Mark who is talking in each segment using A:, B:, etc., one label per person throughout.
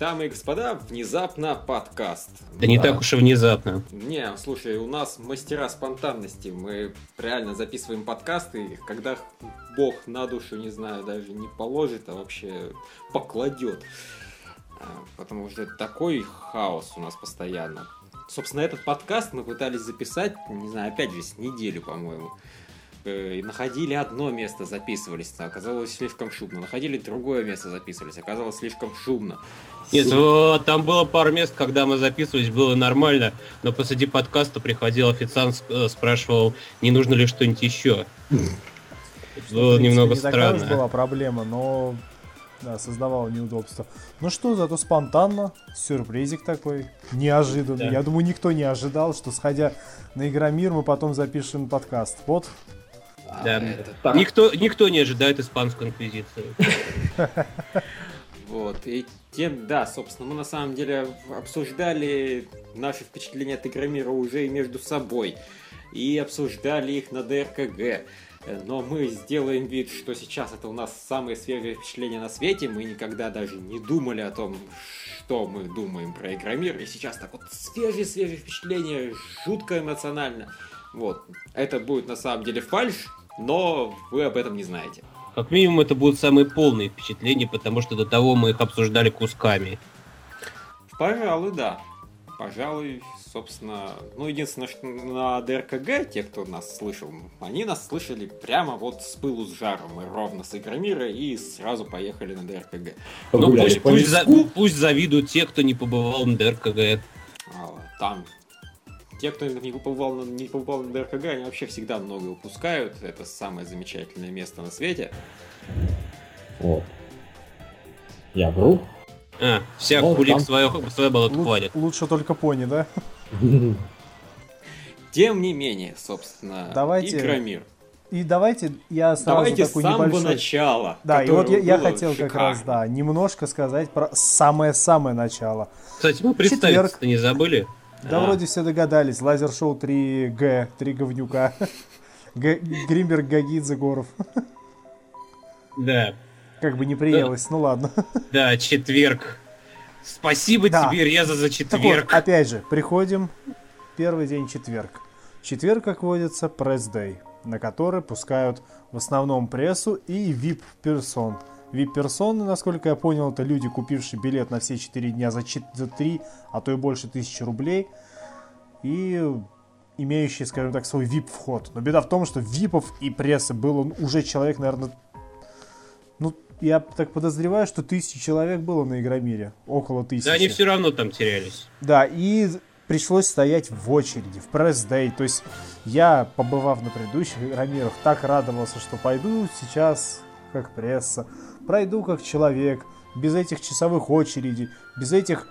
A: дамы и господа, внезапно подкаст.
B: Да, не так уж и внезапно.
A: Не, слушай, у нас мастера спонтанности. Мы реально записываем подкасты, когда Бог на душу, не знаю, даже не положит, а вообще покладет. А, потому что такой хаос у нас постоянно. Собственно, этот подкаст мы пытались записать, не знаю, опять же, с неделю, по-моему. Э, находили одно место, записывались, оказалось слишком шумно. Находили другое место, записывались, оказалось слишком шумно.
B: Нет, вот, там было пару мест, когда мы записывались, было нормально, но посреди подкаста приходил официант, э, спрашивал, не нужно ли что-нибудь еще.
C: Было немного не странно. Была проблема, но да, создавало неудобства. Ну что, зато спонтанно, сюрпризик такой, неожиданный. Да. Я думаю, никто не ожидал, что сходя на Игромир, мы потом запишем подкаст. Вот
B: да. А, никто, никто не ожидает испанскую инквизицию.
A: Вот, и тем, да, собственно, мы на самом деле обсуждали наши впечатления от Игромира уже и между собой, и обсуждали их на ДРКГ. Но мы сделаем вид, что сейчас это у нас самые свежие впечатления на свете. Мы никогда даже не думали о том, что мы думаем про Игромир. И сейчас так вот свежие-свежие впечатления, жутко эмоционально. Вот. Это будет на самом деле фальш, но вы об этом не знаете.
B: Как минимум, это будут самые полные впечатления, потому что до того мы их обсуждали кусками.
A: Пожалуй, да. Пожалуй, собственно, ну, единственное, что на ДРКГ, те, кто нас слышал, они нас слышали прямо вот с пылу с жаром. Мы ровно с Игромира и сразу поехали на ДРКГ.
B: Ну, пусть, пусть, за, пусть завидуют те, кто не побывал на ДРКГ.
A: А, там те, кто не побывал, на, не побывал на ДРКГ, они вообще всегда много упускают. Это самое замечательное место на свете.
D: О. Я вру?
B: А, всех ну, кулик там... свое, свое болото Лу- хватит.
C: Лучше только пони, да?
A: Тем не менее, собственно,
C: давайте,
A: Игромир.
C: И давайте я сразу
A: давайте
C: такой
A: с самого
C: небольшой...
A: начала.
C: Да, и вот я, я хотел шикарно. как раз, да, немножко сказать про самое-самое начало.
B: Кстати, мы представиться не забыли.
C: Да, вроде все догадались. Лазер-шоу 3Г, 3 говнюка. Гримберг, Гагидзе, Горов.
B: Да.
C: Как бы не приелось, ну ладно.
B: Да, четверг. Спасибо тебе, Реза, за четверг.
C: Опять же, приходим. Первый день четверг. Четверг, как водится, пресс-дэй, на который пускают в основном прессу и VIP-персон. VIP-персоны, насколько я понял, это люди, купившие билет на все 4 дня за, 4, за 3, а то и больше тысячи рублей. И имеющие, скажем так, свой VIP-вход. Но беда в том, что ВИПов и прессы было уже человек, наверное, ну, я так подозреваю, что тысячи человек было на Игромире. Около тысячи.
B: Да, они все равно там терялись.
C: Да, и пришлось стоять в очереди, в пресс-дэй. То есть я, побывав на предыдущих Игромирах, так радовался, что пойду сейчас как пресса пройду как человек, без этих часовых очередей, без этих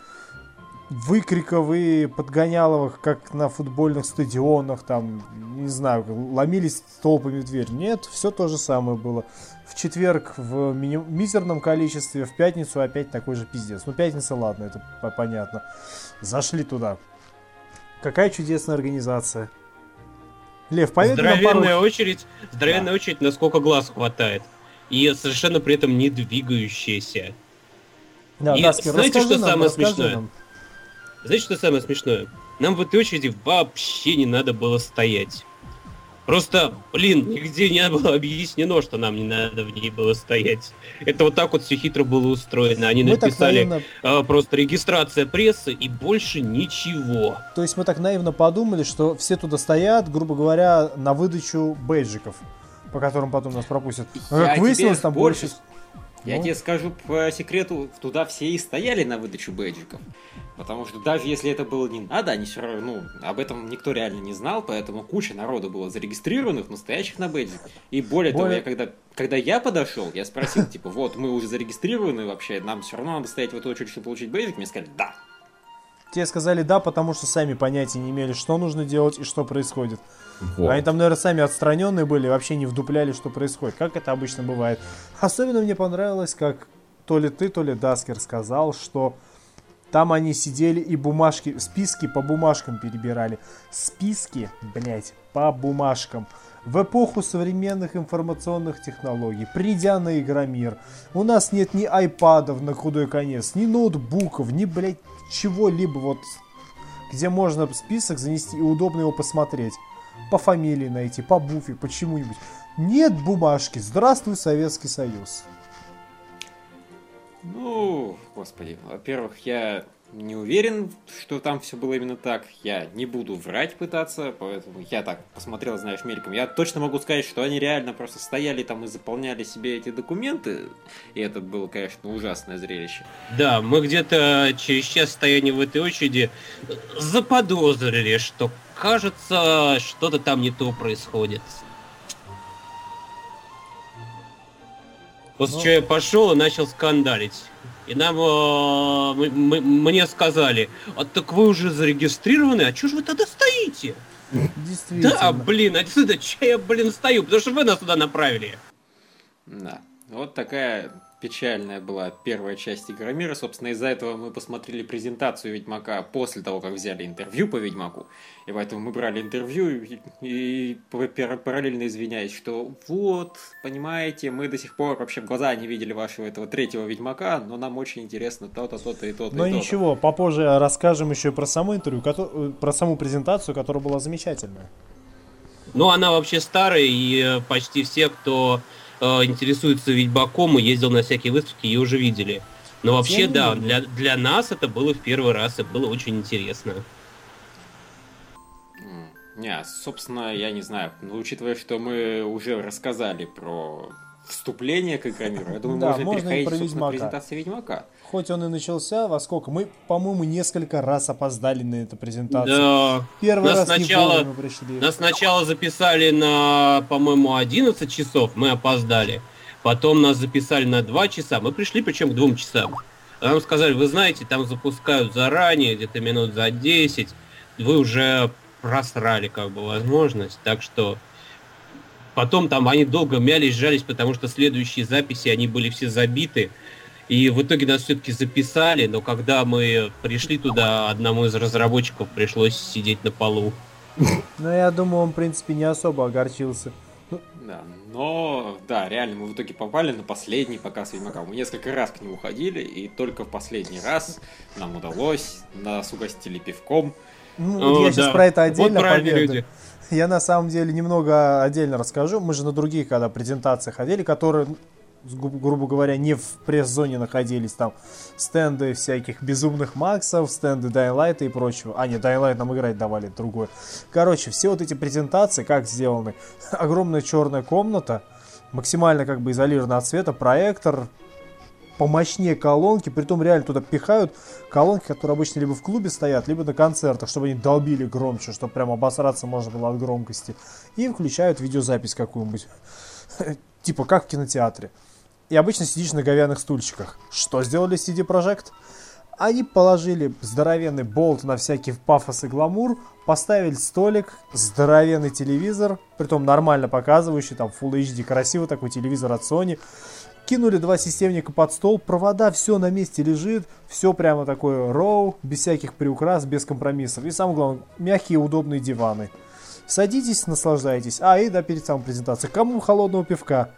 C: выкриков и подгоняловых, как на футбольных стадионах, там, не знаю, ломились толпами в дверь. Нет, все то же самое было. В четверг в ми- мизерном количестве, в пятницу опять такой же пиздец. Ну, пятница, ладно, это понятно. Зашли туда. Какая чудесная организация.
B: Лев, поверь Здоровенная пару... очередь, здоровенная да. очередь, насколько глаз хватает и совершенно при этом не двигающаяся. Да, и Даски, знаете, что нам, самое смешное? Нам. Знаете, что самое смешное? Нам в этой очереди вообще не надо было стоять. Просто, блин, нигде не было объяснено, что нам не надо в ней было стоять. Это вот так вот все хитро было устроено. Они мы написали наивно... а, просто регистрация прессы и больше ничего.
C: То есть мы так наивно подумали, что все туда стоят, грубо говоря, на выдачу бейджиков по которым потом нас пропустят. Но, как выяснилось, там больше... больше...
A: Я ну? тебе скажу по секрету, туда все и стояли на выдачу бейджиков. Потому что даже если это было не надо, они все равно, ну, об этом никто реально не знал, поэтому куча народу было зарегистрированных, настоящих на бейджик. И более, более... того, я когда, когда я подошел, я спросил, типа, вот, мы уже зарегистрированы вообще, нам все равно надо стоять в эту очередь, чтобы получить бейджик. Мне сказали, да.
C: Те сказали да, потому что сами понятия не имели, что нужно делать и что происходит. Вот. Они там, наверное, сами отстраненные были, вообще не вдупляли, что происходит. Как это обычно бывает. Особенно мне понравилось, как то ли ты, то ли Даскер сказал, что там они сидели и бумажки, списки по бумажкам перебирали. Списки, блять, по бумажкам. В эпоху современных информационных технологий, придя на Игромир, у нас нет ни айпадов на худой конец, ни ноутбуков, ни, блядь, чего-либо вот, где можно список занести и удобно его посмотреть. По фамилии найти, по буфе, почему-нибудь. Нет бумажки. Здравствуй, Советский Союз.
A: Ну, господи, во-первых, я не уверен, что там все было именно так. Я не буду врать пытаться, поэтому я так посмотрел, знаешь, мельком. Я точно могу сказать, что они реально просто стояли там и заполняли себе эти документы. И это было, конечно, ужасное зрелище.
B: Да, мы где-то через час стояния в этой очереди заподозрили, что кажется, что-то там не то происходит. После Но... чего я пошел и начал скандалить. И нам, э, мы, мы, мне сказали, а так вы уже зарегистрированы, а что же вы тогда стоите? Действительно. Да, блин, а отсюда че я, блин, стою, потому что вы нас туда направили.
A: Да, вот такая печальная была первая часть Игромира. Собственно, из-за этого мы посмотрели презентацию Ведьмака после того, как взяли интервью по Ведьмаку. И поэтому мы брали интервью и, и параллельно извиняюсь, что вот, понимаете, мы до сих пор вообще в глаза не видели вашего этого третьего Ведьмака, но нам очень интересно то-то, то-то и то-то.
C: Но и ничего, то-то. попозже расскажем еще про саму интервью, э, про саму презентацию, которая была замечательная.
B: Ну, она вообще старая, и э, почти все, кто э, интересуется Ведьмаком и ездил на всякие выставки, ее уже видели. Но вообще, да, для, для нас это было в первый раз, и было очень интересно.
A: Не, собственно, я не знаю, но учитывая, что мы уже рассказали про вступление к Игромиру, я думаю, да, можно, можно переходить, собственно, презентации Ведьмака.
C: Хоть он и начался, во сколько? Мы, по-моему, несколько раз опоздали на эту презентацию.
B: Да.
C: Первый нас
B: раз сначала, не пришли. Нас сначала записали на, по-моему, 11 часов, мы опоздали. Потом нас записали на 2 часа, мы пришли причем к 2 часам. Нам сказали, вы знаете, там запускают заранее, где-то минут за 10, вы уже просрали как бы возможность, так что потом там они долго мялись, жались, потому что следующие записи, они были все забиты, и в итоге нас все-таки записали, но когда мы пришли туда, одному из разработчиков пришлось сидеть на полу.
C: Ну, я думаю, он, в принципе, не особо огорчился.
A: Да, но, да, реально, мы в итоге попали на последний показ Ведьмака. Мы несколько раз к нему ходили, и только в последний раз нам удалось, нас угостили пивком.
C: Ну, О, я да. сейчас про это отдельно вот поведаю. Я на самом деле немного отдельно расскажу. Мы же на других, когда презентации ходили, которые грубо говоря, не в пресс-зоне находились, там стенды всяких безумных Максов, стенды Light и прочего. А, нет, Light нам играть давали, другой. Короче, все вот эти презентации, как сделаны. Огромная черная комната, максимально как бы изолирована от света, проектор, помощнее колонки, притом реально туда пихают колонки, которые обычно либо в клубе стоят, либо на концертах, чтобы они долбили громче, чтобы прям обосраться можно было от громкости. И включают видеозапись какую-нибудь. Типа как в кинотеатре. И обычно сидишь на говяных стульчиках. Что сделали CD Projekt? Они положили здоровенный болт на всякий пафос и гламур, поставили столик, здоровенный телевизор, притом нормально показывающий, там Full HD, красивый такой телевизор от Sony, кинули два системника под стол, провода, все на месте лежит, все прямо такое роу, без всяких приукрас, без компромиссов. И самое главное, мягкие удобные диваны. Садитесь, наслаждайтесь. А, и да, перед самой презентацией. Кому холодного пивка?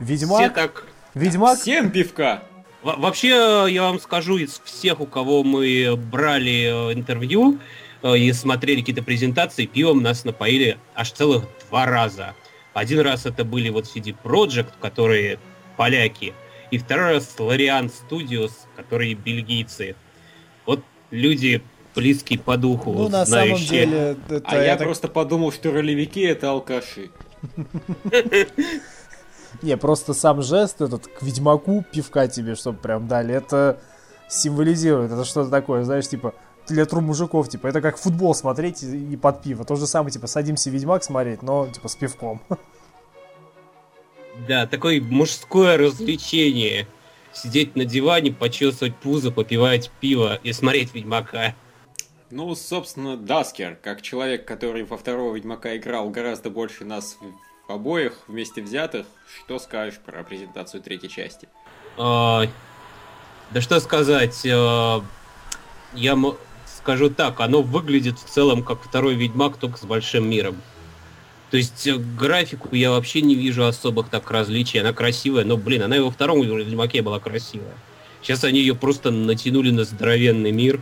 C: Ведьмак?
B: Все так
C: Ведьмак?
A: Всем пивка!
B: Во вообще, я вам скажу, из всех, у кого мы брали э, интервью э, и смотрели какие-то презентации, пивом нас напоили аж целых два раза. Один раз это были вот CD Project, которые поляки, и второй раз Larian Studios, которые бельгийцы. Вот люди близкие по духу,
C: Ну, на знающие. самом деле...
A: Это, а я так... просто подумал, что ролевики — это алкаши.
C: Не, просто сам жест этот к Ведьмаку пивка тебе, чтобы прям дали, это символизирует. Это что-то такое, знаешь, типа, для тру мужиков, типа, это как футбол смотреть и под пиво. То же самое, типа, садимся Ведьмак смотреть, но, типа, с пивком.
B: Да, такое мужское развлечение. Сидеть на диване, почесывать пузо, попивать пиво и смотреть Ведьмака.
A: Ну, собственно, Даскер, как человек, который во второго Ведьмака играл гораздо больше нас обоих вместе взятых, что скажешь про презентацию третьей части?
B: А, да что сказать, а, я скажу так, оно выглядит в целом как второй Ведьмак, только с большим миром. То есть э, графику я вообще не вижу особых так различий. Она красивая, но, блин, она и во втором Ведьмаке была красивая. Сейчас они ее просто натянули на здоровенный мир.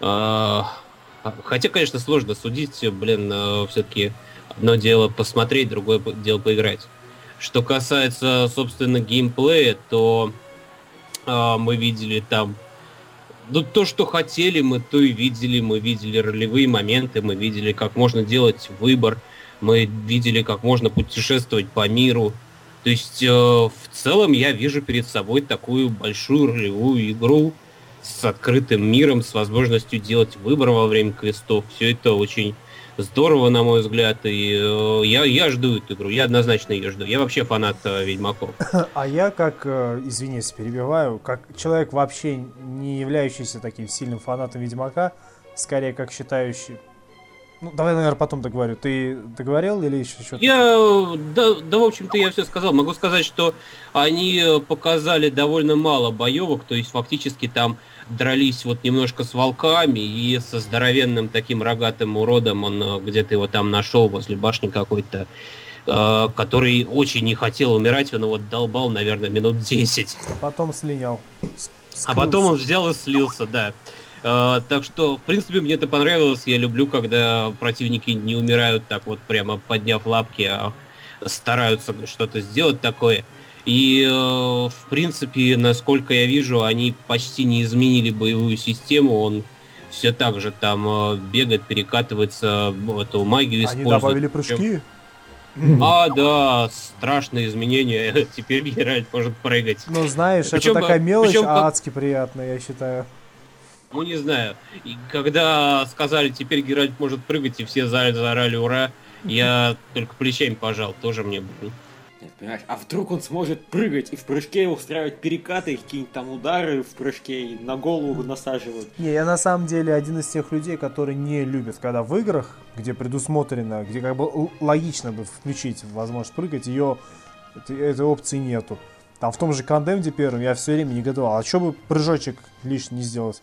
B: А, хотя, конечно, сложно судить, блин, э, все-таки одно дело посмотреть, другое дело поиграть. Что касается, собственно, геймплея, то а, мы видели там ну, то, что хотели, мы то и видели. Мы видели ролевые моменты, мы видели, как можно делать выбор, мы видели, как можно путешествовать по миру. То есть, э, в целом, я вижу перед собой такую большую ролевую игру с открытым миром, с возможностью делать выбор во время квестов. Все это очень здорово, на мой взгляд, и э, я, я жду эту игру, я однозначно ее жду. Я вообще фанат э, Ведьмаков.
C: А я, как, э, перебиваю, как человек вообще не являющийся таким сильным фанатом Ведьмака, скорее как считающий... Ну, давай, наверное, потом договорю. Ты договорил или еще что-то?
B: Я, да, да, в общем-то, я все сказал. Могу сказать, что они э, показали довольно мало боевок, то есть фактически там дрались вот немножко с волками и со здоровенным таким рогатым уродом, он э, где-то его там нашел возле башни какой-то, э, который очень не хотел умирать, он его долбал, наверное, минут 10.
C: А потом слинял.
B: А потом он взял и слился, да. Uh, так что, в принципе, мне это понравилось. Я люблю, когда противники не умирают так вот прямо подняв лапки, а стараются что-то сделать такое. И, э, в принципе, насколько я вижу, они почти не изменили боевую систему. Он все так же там э, бегает, перекатывается, эту магию
C: использует. Они добавили прыжки?
B: А, да, страшные изменения. Теперь Геральт может прыгать.
C: Ну, знаешь, причем, это такая мелочь, причем, а адски приятная, я считаю.
B: Ну, не знаю. И когда сказали, теперь Геральт может прыгать, и все заорали ура, я только плечами пожал, тоже мне
A: нет, понимаешь, а вдруг он сможет прыгать и в прыжке устраивать перекаты, какие-нибудь там удары в прыжке и на голову насаживать.
C: Не, я на самом деле один из тех людей, которые не любят, когда в играх, где предусмотрено, где как бы логично бы включить возможность прыгать, ее этой, этой опции нету. Там в том же Кондемде первом я все время негодовал, а что бы прыжочек лишний не сделать?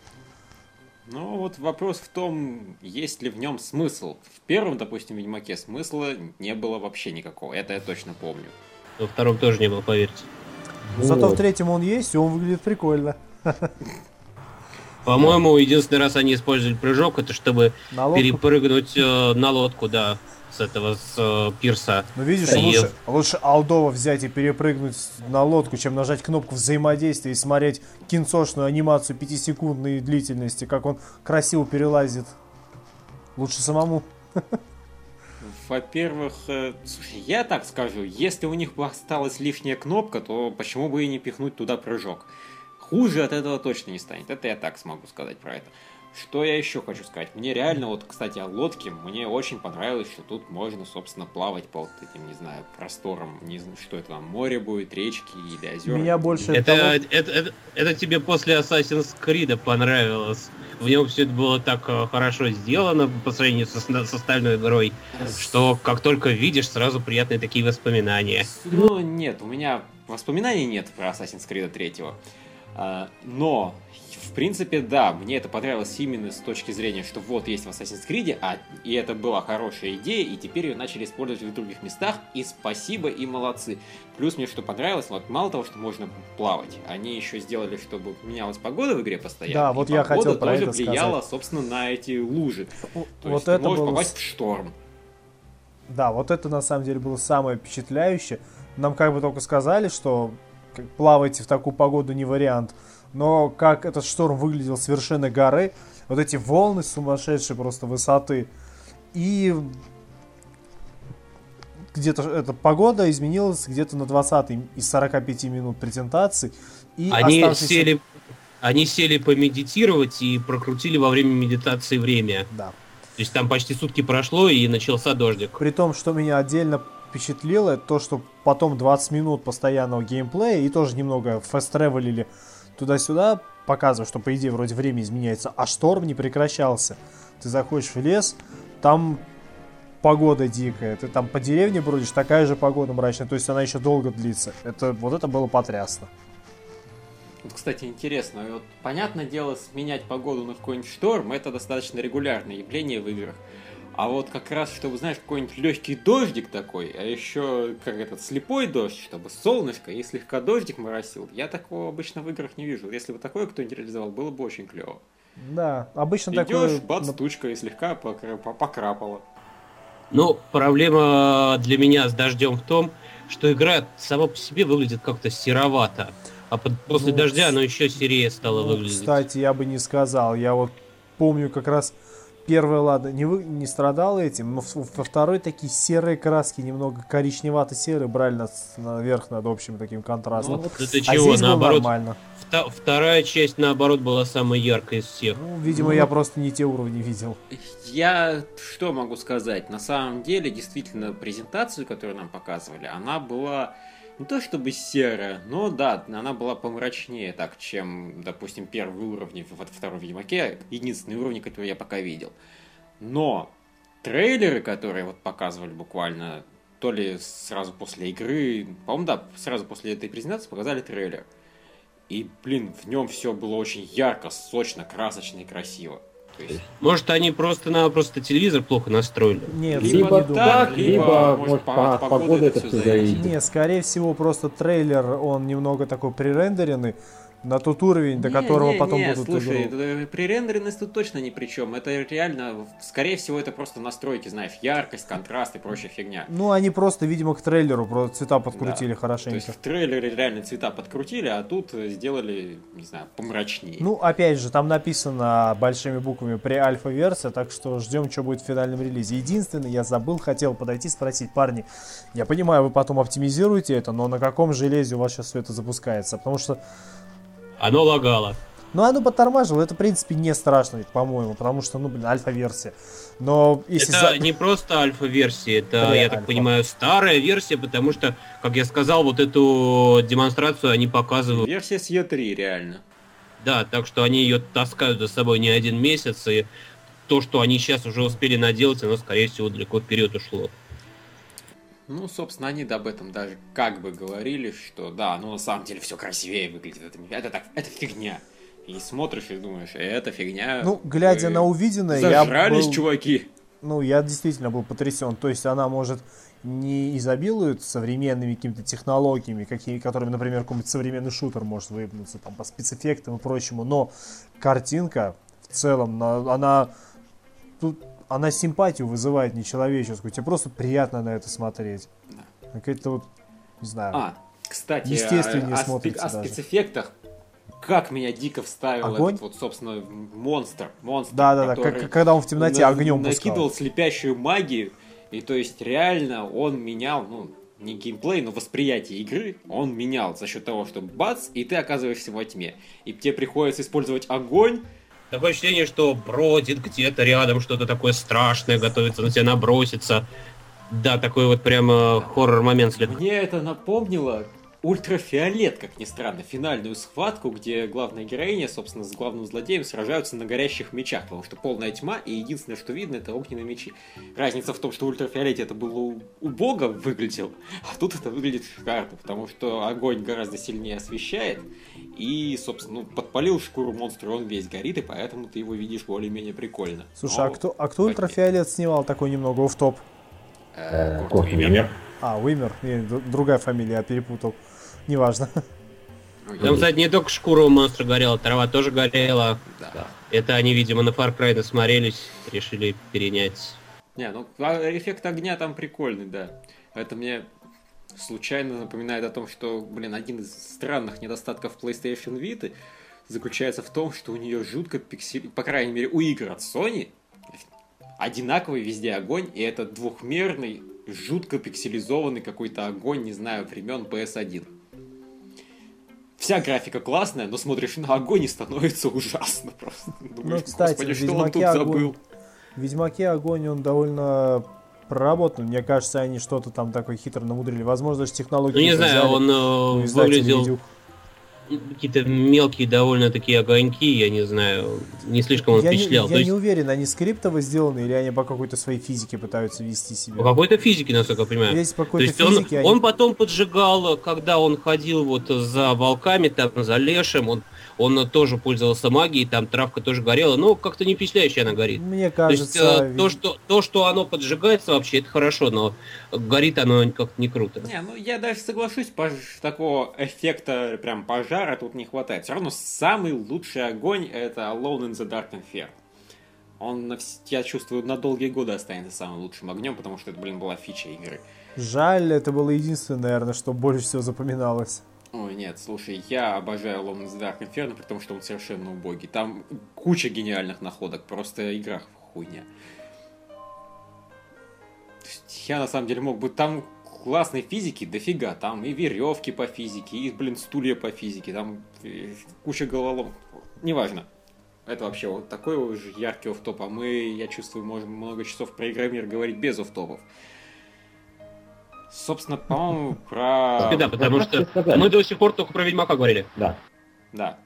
A: Ну, вот вопрос в том, есть ли в нем смысл. В первом, допустим, Ведьмаке смысла не было вообще никакого. Это я точно помню.
B: Во втором тоже не было, поверьте.
C: Зато в третьем он есть, и он выглядит прикольно.
B: По-моему, единственный раз они использовали прыжок, это чтобы перепрыгнуть э, на лодку, да с этого, с э, пирса.
C: Ну видишь, и... лучше, лучше Алдова взять и перепрыгнуть на лодку, чем нажать кнопку взаимодействия и смотреть кинцошную анимацию 5-секундной длительности, как он красиво перелазит. Лучше самому.
A: Во-первых, э, я так скажу, если у них осталась лишняя кнопка, то почему бы и не пихнуть туда прыжок? Хуже от этого точно не станет. Это я так смогу сказать про это. Что я еще хочу сказать? Мне реально, вот, кстати, о лодке, мне очень понравилось, что тут можно, собственно, плавать по вот этим, не знаю, просторам, не знаю, что это там, море будет, речки или озера.
C: Меня больше
B: это, того... это, это, это тебе после Assassin's Creed понравилось. В нем все это было так э, хорошо сделано по сравнению со, с остальной игрой, что как только видишь, сразу приятные такие воспоминания.
A: Ну, нет, у меня воспоминаний нет про Assassin's Creed 3. А, но в принципе, да, мне это понравилось именно с точки зрения, что вот есть в Assassin's Creed, а, и это была хорошая идея, и теперь ее начали использовать в других местах, и спасибо, и молодцы. Плюс мне что понравилось, вот мало того, что можно плавать, они еще сделали, чтобы менялась погода в игре постоянно.
C: Да, вот я хотел
A: про
C: тоже
A: это влияла, сказать. собственно, на эти лужи. То
C: вот есть это ты можешь
A: было... попасть в шторм.
C: Да, вот это на самом деле было самое впечатляющее. Нам как бы только сказали, что плавайте в такую погоду не вариант но как этот шторм выглядел с вершины горы, вот эти волны сумасшедшие просто высоты, и где-то эта погода изменилась где-то на 20 из 45 минут презентации.
B: И они, оставшиеся... сели, они сели помедитировать и прокрутили во время медитации время.
C: Да.
B: То есть там почти сутки прошло и начался дождик.
C: При том, что меня отдельно впечатлило, то, что потом 20 минут постоянного геймплея и тоже немного фест-тревелили туда-сюда, показывая, что по идее вроде время изменяется, а шторм не прекращался. Ты заходишь в лес, там погода дикая, ты там по деревне бродишь, такая же погода мрачная, то есть она еще долго длится. Это, вот это было потрясно.
A: Вот, кстати, интересно, вот, понятное дело, сменять погоду на какой-нибудь шторм, это достаточно регулярное явление в играх. А вот как раз, чтобы, знаешь, какой-нибудь легкий дождик такой, а еще как этот слепой дождь, чтобы солнышко и слегка дождик моросил, я такого обычно в играх не вижу. Если бы такое кто-нибудь реализовал, было бы очень клево.
C: Да, обычно
A: Идешь,
C: такое...
A: бац, тучка и слегка покрапала.
B: Ну, проблема для меня с дождем в том, что игра сама по себе выглядит как-то серовато. А под, после ну, дождя оно еще серее стало ну, выглядеть.
C: Кстати, я бы не сказал. Я вот помню как раз первая, ладно, не, вы, не страдал этим, но во второй такие серые краски, немного коричневато-серые, брали на, наверх над общим таким контрастом. Ну,
B: это а чего, наоборот, нормально. вторая часть, наоборот, была самая яркая из всех.
C: Ну, видимо, ну, я просто не те уровни видел.
A: Я что могу сказать? На самом деле, действительно, презентацию, которую нам показывали, она была не то чтобы серая, но да, она была помрачнее так, чем, допустим, первый уровень в втором Ведьмаке, единственный уровень, который я пока видел. Но трейлеры, которые вот показывали буквально, то ли сразу после игры, по-моему, да, сразу после этой презентации показали трейлер. И, блин, в нем все было очень ярко, сочно, красочно и красиво.
B: Есть... Может, они просто-напросто телевизор плохо настроили?
C: Нет,
D: либо не так, либо, либо может, по, по погода это все зависит.
C: Нет, скорее всего, просто трейлер, он немного такой пререндеренный, на тот уровень, до не, которого не, потом не, будут
A: слушай, игру. пререндеренность тут точно ни при чем. Это реально, скорее всего, это просто настройки, знаешь, яркость, контраст и прочая фигня.
C: Ну, они просто, видимо, к трейлеру просто цвета подкрутили да. хорошенько.
A: То есть в трейлере реально цвета подкрутили, а тут сделали, не знаю, помрачнее.
C: Ну, опять же, там написано большими буквами при альфа-версия, так что ждем, что будет в финальном релизе. Единственное, я забыл, хотел подойти спросить, парни, я понимаю, вы потом оптимизируете это, но на каком железе у вас сейчас все это запускается? Потому что
B: оно лагало.
C: Ну, оно подтормаживало, это, в принципе, не страшно, по-моему, потому что, ну, блин, альфа-версия. Но если...
B: Это за... не просто альфа-версия, это, При я альфа. так понимаю, старая версия, потому что, как я сказал, вот эту демонстрацию они показывают...
A: Версия с Е3, реально.
B: Да, так что они ее таскают за собой не один месяц, и то, что они сейчас уже успели наделать, оно, скорее всего, далеко вперед ушло.
A: Ну, собственно, они об этом даже как бы говорили, что да, ну на самом деле все красивее выглядит. Это, это, так, это фигня. И смотришь и думаешь, это фигня.
C: Ну, глядя на увиденное,
A: зажрались, я был... чуваки.
C: Ну, я действительно был потрясен. То есть она может не изобилует современными какими-то технологиями, какие, которыми, например, какой-нибудь современный шутер может выпнуться там, по спецэффектам и прочему, но картинка в целом, она тут она симпатию вызывает нечеловеческую. Тебе просто приятно на это смотреть. Какая-то вот, не знаю.
A: А, кстати, естественнее о, смотрится о, о спецэффектах. Как меня дико вставил Огонь? этот вот, собственно, монстр. монстр
C: да, да, да. Как, когда он в темноте на, огнем
A: накидывал
C: пускал.
A: слепящую магию. И то есть реально он менял, ну, не геймплей, но восприятие игры он менял за счет того, что бац, и ты оказываешься во тьме. И тебе приходится использовать огонь,
B: Такое ощущение, что бродит где-то рядом что-то такое страшное, готовится на тебя наброситься. Да, такой вот прямо хоррор-момент след.
A: Мне это напомнило ультрафиолет, как ни странно, финальную схватку, где главная героиня, собственно, с главным злодеем сражаются на горящих мечах, потому что полная тьма, и единственное, что видно, это огненные мечи. Разница в том, что в ультрафиолете это было убого выглядело, а тут это выглядит шикарно, потому что огонь гораздо сильнее освещает, и, собственно, ну, подпалил шкуру монстра, он весь горит, и поэтому ты его видишь более-менее прикольно.
C: Слушай, а Но... а кто, а кто ультрафиолет снимал такой немного в топ?
D: Э, Курт Уимер.
C: А, Уимер, другая фамилия, я перепутал неважно.
B: Там, кстати, не только шкура у монстра горела, трава тоже горела. Да. Это они, видимо, на Far Cry насмотрелись, решили перенять.
A: Не, ну а эффект огня там прикольный, да. Это мне случайно напоминает о том, что, блин, один из странных недостатков PlayStation Vita заключается в том, что у нее жутко пиксель... По крайней мере, у игр от Sony одинаковый везде огонь, и это двухмерный, жутко пикселизованный какой-то огонь, не знаю, времен PS1 вся графика классная, но смотришь на огонь и становится ужасно просто.
C: Думаешь, ну, кстати, господи, что он тут огонь... забыл? В Ведьмаке огонь, он довольно проработан. Мне кажется, они что-то там такое хитро намудрили. Возможно, даже технологии...
B: Ну, не знаю, взяли, он э, выглядел... какие-то мелкие довольно такие огоньки, я не знаю, не слишком он
C: я
B: впечатлял.
C: Не, я есть... не уверен, они скриптово сделаны или они по какой-то своей физике пытаются вести себя.
B: По какой-то физике, насколько я понимаю.
C: Есть по
B: То есть физике, он, они... он потом поджигал, когда он ходил вот за волками, там, за лешим, он он тоже пользовался магией, там травка тоже горела, но как-то не впечатляюще она горит.
C: Мне кажется...
B: То, есть, э, то, что, то, что оно поджигается вообще, это хорошо, но горит оно как-то не круто.
A: Не, ну я даже соглашусь, пож... такого эффекта прям пожара тут не хватает. Все равно самый лучший огонь это Alone in the Dark Fear. Он, я чувствую, на долгие годы останется самым лучшим огнем, потому что это, блин, была фича игры.
C: Жаль, это было единственное, наверное, что больше всего запоминалось.
A: Ой, нет, слушай, я обожаю Lone in the при том, что он совершенно убогий. Там куча гениальных находок, просто игра хуйня. Я на самом деле мог бы... Там классной физики дофига. Там и веревки по физике, и, блин, стулья по физике, там куча головолом. Неважно. Это вообще вот такой уже яркий офф-топ, а мы, я чувствую, можем много часов про игромир говорить без офф-топов. Собственно, по-моему, про...
B: Да, потому что мы до сих пор только про Ведьмака говорили.
D: Да.
A: Да.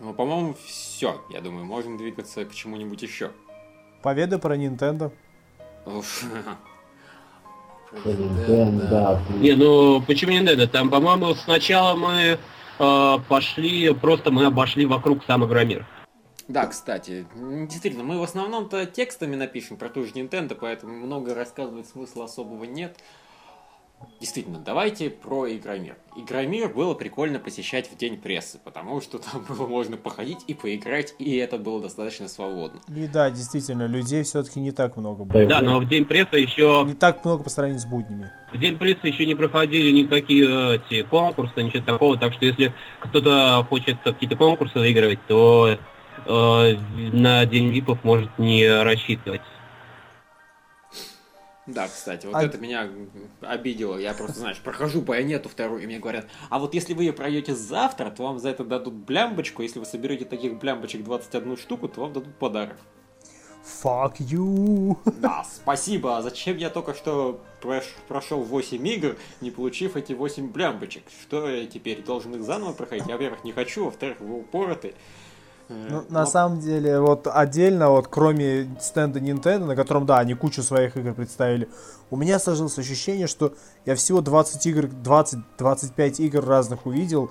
A: Ну, по-моему, все. Я думаю, можем двигаться к чему-нибудь еще.
C: Поведай про Nintendo.
B: Nintendo. Не, ну почему Nintendo? Там, по-моему, сначала мы э, пошли, просто мы обошли вокруг сам Игромир.
A: Да, кстати, действительно, мы в основном-то текстами напишем про ту же Nintendo, поэтому много рассказывать смысла особого нет. Действительно, давайте про Игромир. Игромир было прикольно посещать в день прессы, потому что там было можно походить и поиграть, и это было достаточно свободно.
C: И да, действительно, людей все-таки не так много было.
B: Да, но в день прессы еще...
C: Не так много по сравнению с буднями.
B: В день прессы еще не проходили никакие эти конкурсы, ничего такого, так что если кто-то хочет какие-то конкурсы выигрывать, то э, на день випов может не рассчитывать.
A: Да, кстати, вот а... это меня обидело. Я просто, знаешь, прохожу байонету вторую, и мне говорят, а вот если вы ее пройдете завтра, то вам за это дадут блямбочку. Если вы соберете таких блямбочек 21 штуку, то вам дадут подарок.
C: Fuck you.
A: Да, спасибо. А зачем я только что прош- прошел 8 игр, не получив эти 8 блямбочек? Что я теперь должен их заново проходить? Я, во-первых, не хочу, во-вторых, вы упороты.
C: Ну, на самом деле, вот отдельно, вот кроме стенда Nintendo, на котором, да, они кучу своих игр представили, у меня сложилось ощущение, что я всего 20 игр, 20-25 игр разных увидел,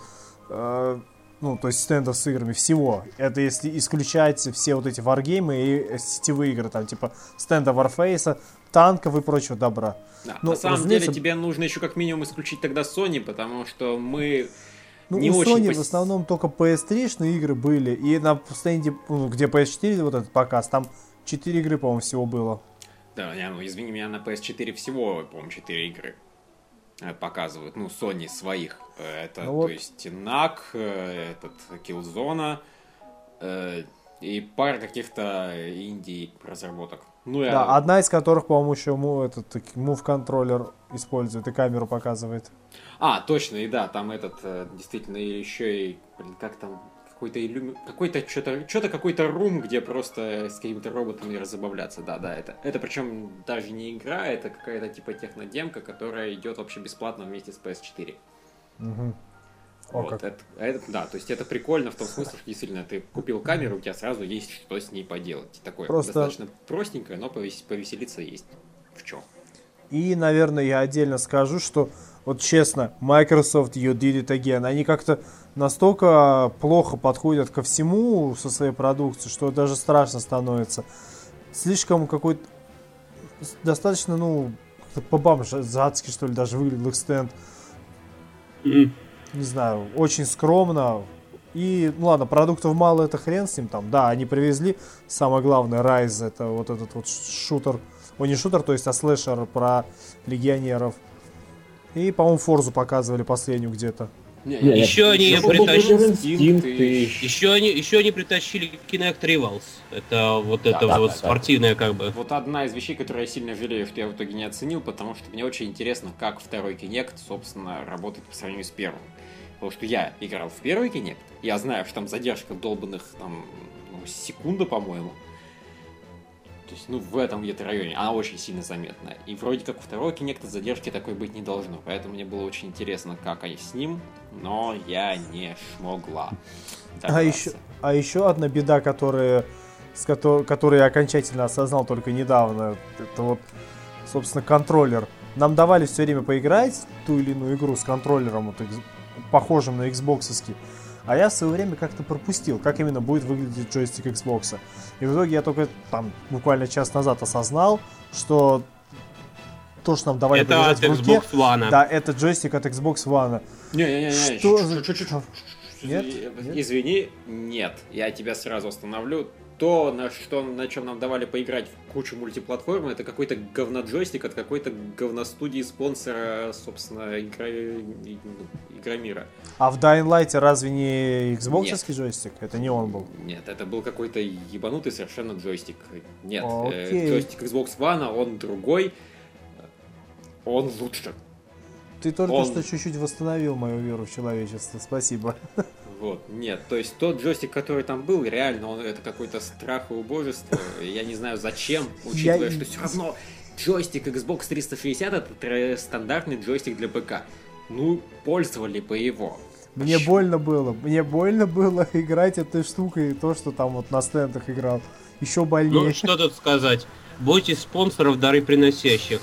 C: э, ну, то есть стендов с играми всего. Это если исключать все вот эти варгеймы и сетевые игры, там, типа стенда Warface, танков и прочего добра.
A: Да, ну, на самом разумеется... деле тебе нужно еще как минимум исключить тогда Sony, потому что мы
C: ну,
A: не
C: у
A: очень
C: Sony в основном только PS3-шные игры были, и на стенде, ну, где PS4 вот этот показ, там 4 игры, по-моему, всего было.
A: Да, я, ну, извини меня, на PS4 всего, по-моему, 4 игры э, показывают, ну, Sony своих. Э, это, ну, вот. то есть, NAC, э, этот, Killzone, и пара каких-то инди разработок.
C: Ну, я... Да, одна из которых, по-моему, еще этот Move контроллер использует и камеру показывает.
A: А, точно, и да, там этот э, действительно еще и, блин, как там, какой-то иллюми... какой-то что-то, что-то какой-то рум, где просто с какими-то роботами разобавляться. Да, да, это, это причем даже не игра, это какая-то типа технодемка, которая идет вообще бесплатно вместе с PS4.
C: Угу.
A: О, вот, как. Это, это, да, то есть это прикольно в том смысле, что действительно ты купил камеру, у тебя сразу есть что с ней поделать. Такое Просто... достаточно простенькое, но повес, повеселиться есть в чем.
C: И, наверное, я отдельно скажу, что вот честно, Microsoft You Did It Again, они как-то настолько плохо подходят ко всему со своей продукцией, что даже страшно становится. Слишком какой-то достаточно, ну, по-бомжатски, что ли, даже выглядел их стенд. Mm не знаю, очень скромно. И, ну ладно, продуктов мало, это хрен с ним там. Да, они привезли, самое главное, Rise, это вот этот вот шутер. О, не шутер, то есть, а слэшер про легионеров. И, по-моему, Форзу показывали последнюю где-то.
B: Не, не, еще они притащили еще они еще они притащили Kinect Rivals. Это вот да, это да, вот да, спортивная да. как бы.
A: Вот одна из вещей, которую я сильно жалею, что я в итоге не оценил, потому что мне очень интересно, как второй Kinect, собственно, работает по сравнению с первым. Потому что я играл в первый Kinect, я знаю, что там задержка долбанных там ну, секунда, по-моему. То есть, ну, в этом где-то районе. Она очень сильно заметна. И вроде как у второго Kinect задержки такой быть не должно. Поэтому мне было очень интересно, как они с ним, но я не смогла.
C: А еще, а еще одна беда, которая, с которой, которую я окончательно осознал только недавно, это вот, собственно, контроллер. Нам давали все время поиграть ту или иную игру с контроллером, вот, похожим на Xbox. А я в свое время как-то пропустил, как именно будет выглядеть джойстик Xbox. И в итоге я только там буквально час назад осознал, что то, что нам давали
B: это от в руке, Xbox One.
C: Да, это джойстик от Xbox One.
A: Не-не-не, что. Нет? Извини, нет. Я тебя сразу остановлю то, на, что, на чем нам давали поиграть в кучу мультиплатформ, это какой-то говноджойстик от какой-то говностудии спонсора, собственно, игра, Игромира.
C: А в Dying Light разве не Xbox джойстик? Это не он был?
A: Нет, это был какой-то ебанутый совершенно джойстик. Нет, э, джойстик Xbox One, он другой, он лучше.
C: Ты только он... что чуть-чуть восстановил мою веру в человечество, спасибо.
A: Вот, нет, то есть тот джойстик, который там был, реально, он это какой-то страх и убожество. Я не знаю зачем, учитывая, Я... что все равно джойстик Xbox 360 это стандартный джойстик для ПК. Ну, пользовали бы его.
C: Мне Почему? больно было, мне больно было играть этой штукой, то, что там вот на стендах играл. Еще больнее.
B: Ну, что тут сказать. Будьте спонсоров дары приносящих.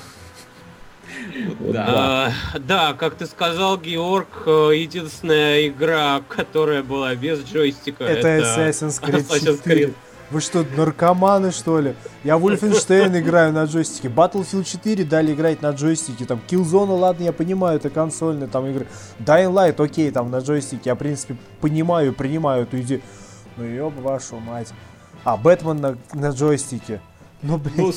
B: Да. А, да, как ты сказал, Георг, э, единственная игра, которая была без джойстика,
C: это, это Assassin's Creed, Assassin's Creed. Вы что, наркоманы, что ли? Я Wolfenstein играю на джойстике. Battlefield 4 дали играть на джойстике. Там Killzone, ладно, я понимаю, это консольные там игры. Dying Light, окей, там на джойстике. Я, в принципе, понимаю, принимаю эту идею. Ну, ёб вашу мать. А, Бэтмен на, на джойстике.
A: Ну, блин. Ну,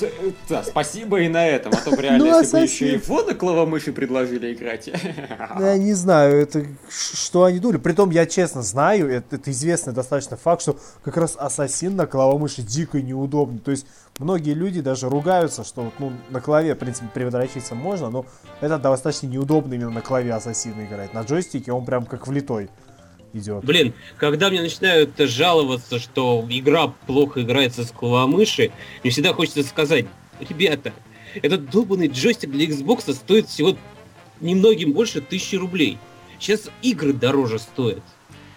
A: да, спасибо и на этом, а то бы реально, ну, если бы еще и фото клавомыши предложили играть.
C: Ну, я не знаю, это что они думали. Притом, я честно знаю, это, это известный достаточно факт, что как раз ассасин на клавомыши дико неудобный. То есть, многие люди даже ругаются, что ну, на клаве, в принципе, передрочиться можно, но это достаточно неудобно именно на клаве ассасина играть. На джойстике он прям как влитой идет.
B: Блин, когда мне начинают жаловаться, что игра плохо играется с клавомыши, мне всегда хочется сказать, ребята, этот долбанный джойстик для Xbox стоит всего немногим больше тысячи рублей. Сейчас игры дороже стоят.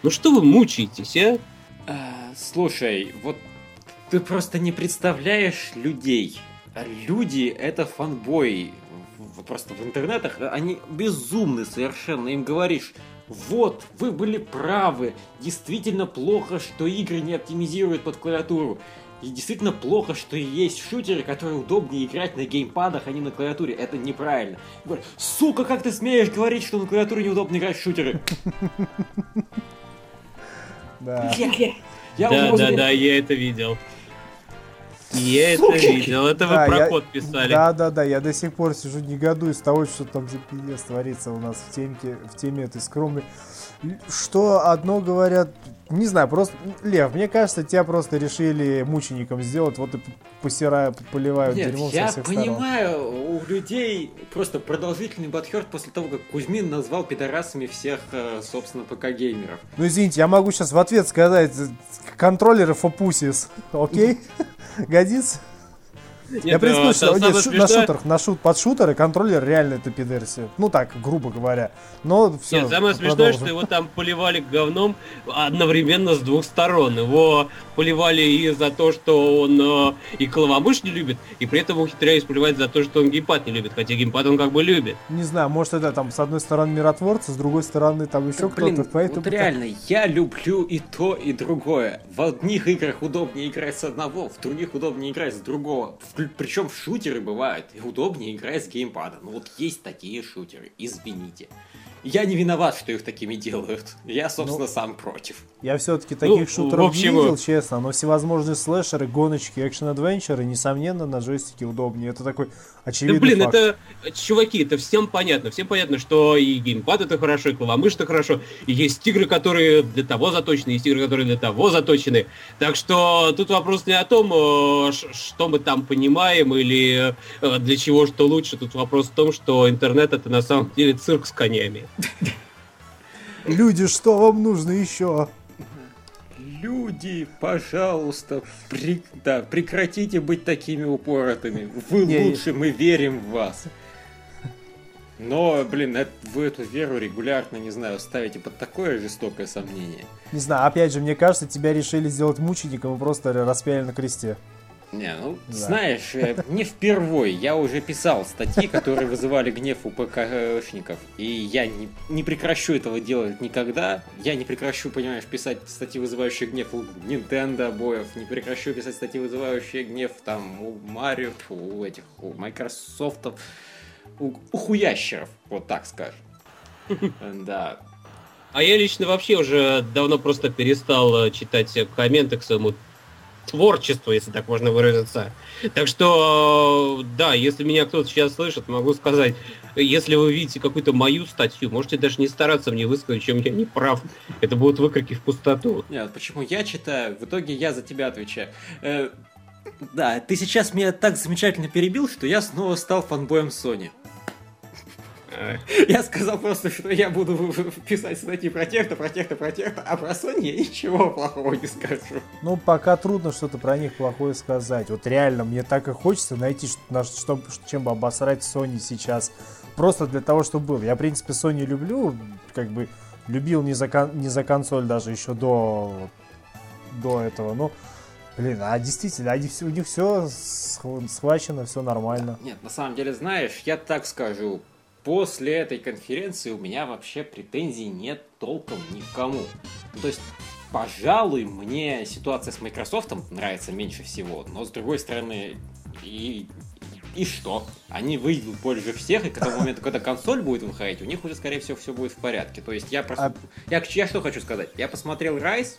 B: Ну что вы мучаетесь, а?
A: а слушай, вот ты просто не представляешь людей. Люди — это фанбои. Просто в интернетах они безумны совершенно. Им говоришь, вот, вы были правы. Действительно плохо, что игры не оптимизируют под клавиатуру. И действительно плохо, что есть шутеры, которые удобнее играть на геймпадах, а не на клавиатуре. Это неправильно. Говорю, сука, как ты смеешь говорить, что на клавиатуре неудобно играть в шутеры?
B: Да. Да, да, да, я это видел. Я это видел, это вы про код писали.
C: Да, да, да, я до сих пор сижу негодую с того, что там за пиздец творится у нас в теме, в теме этой скромной. Что одно говорят, не знаю, просто, Лев, мне кажется, тебя просто решили мучеником сделать, вот и посирая, поливают Нет, дерьмом
A: я
C: со всех
A: понимаю,
C: сторон.
A: у людей просто продолжительный бадхерт после того, как Кузьмин назвал пидорасами всех, э, собственно, ПК-геймеров.
C: Ну, извините, я могу сейчас в ответ сказать, контроллеры фопусис, окей? Годится? Я, э, что, на шутерах, на шут, под шутеры контроллер реально это пидерси. Ну так, грубо говоря. Но все.
B: Нет, самое смешное, что его там поливали говном одновременно с двух сторон. Его поливали и за то, что он э, и клавомышь не любит, и при этом ухитряюсь поливать за то, что он геймпад не любит, хотя геймпад он как бы любит.
C: Не знаю, может это там с одной стороны миротворцы, с другой стороны там еще кто-то.
A: Поэтому вот реально, я люблю и то, и другое. В одних играх удобнее играть с одного, в других удобнее играть с другого. Причем в шутеры бывают удобнее играть с геймпада. Ну вот есть такие шутеры, извините. Я не виноват, что их такими делают. Я, собственно, ну, сам против.
C: Я все-таки таких ну, шутеров общем... не видел, честно, но всевозможные слэшеры, гоночки, экшен-адвенчеры, несомненно, на джойстике удобнее. Это такой очевидный
B: да, блин,
C: факт.
B: это, чуваки, это всем понятно. Всем понятно, что и геймпад это хорошо, и клавомыш это хорошо. И есть игры, которые для того заточены, есть игры, которые для того заточены. Так что тут вопрос не о том, э, что мы там понимаем или э, для чего что лучше. Тут вопрос в том, что интернет это на самом деле цирк с конями.
C: Люди, что вам нужно еще?
A: люди, пожалуйста, при... да, прекратите быть такими упоротыми. Вы не, лучше, мы верим в вас. Но, блин, это, вы эту веру регулярно, не знаю, ставите под такое жестокое сомнение.
C: Не знаю, опять же, мне кажется, тебя решили сделать мучеником и просто распяли на кресте.
A: Не, ну, да. знаешь, э, не впервой. Я уже писал статьи, которые вызывали гнев у ПКшников. И я не, не прекращу этого делать никогда. Я не прекращу, понимаешь, писать статьи, вызывающие гнев у Nintendo боев. Не прекращу писать статьи, вызывающие гнев там у Марио, у этих, у Microsoft, у, у хуящеров, вот так скажем. Да.
B: А я лично вообще уже давно просто перестал э, читать комменты к своему творчество, если так можно выразиться. Так что, да, если меня кто-то сейчас слышит, могу сказать, если вы видите какую-то мою статью, можете даже не стараться мне высказать, чем я не прав. Это будут выкрики в пустоту.
A: Нет, почему я читаю, в итоге я за тебя отвечаю. Э, да, ты сейчас меня так замечательно перебил, что я снова стал фанбоем Sony. Я сказал просто, что я буду писать статьи про тех-то, про тех-то, про тех-то, а про Sony я ничего плохого не скажу.
C: Ну, пока трудно что-то про них плохое сказать. Вот реально, мне так и хочется найти, что, что, чем бы обосрать Sony сейчас. Просто для того, чтобы был. Я, в принципе, Sony люблю, как бы любил не за, не за консоль даже еще до, до этого. Ну, Блин, а действительно, они все, у них все схвачено, все нормально.
A: Нет, на самом деле, знаешь, я так скажу, после этой конференции у меня вообще претензий нет толком никому. Ну, то есть, пожалуй, мне ситуация с Microsoft нравится меньше всего, но с другой стороны, и, и что? Они выйдут больше всех, и к тому моменту, когда консоль будет выходить, у них уже, скорее всего, все будет в порядке. То есть я просто... А... Я, я что хочу сказать? Я посмотрел Rise,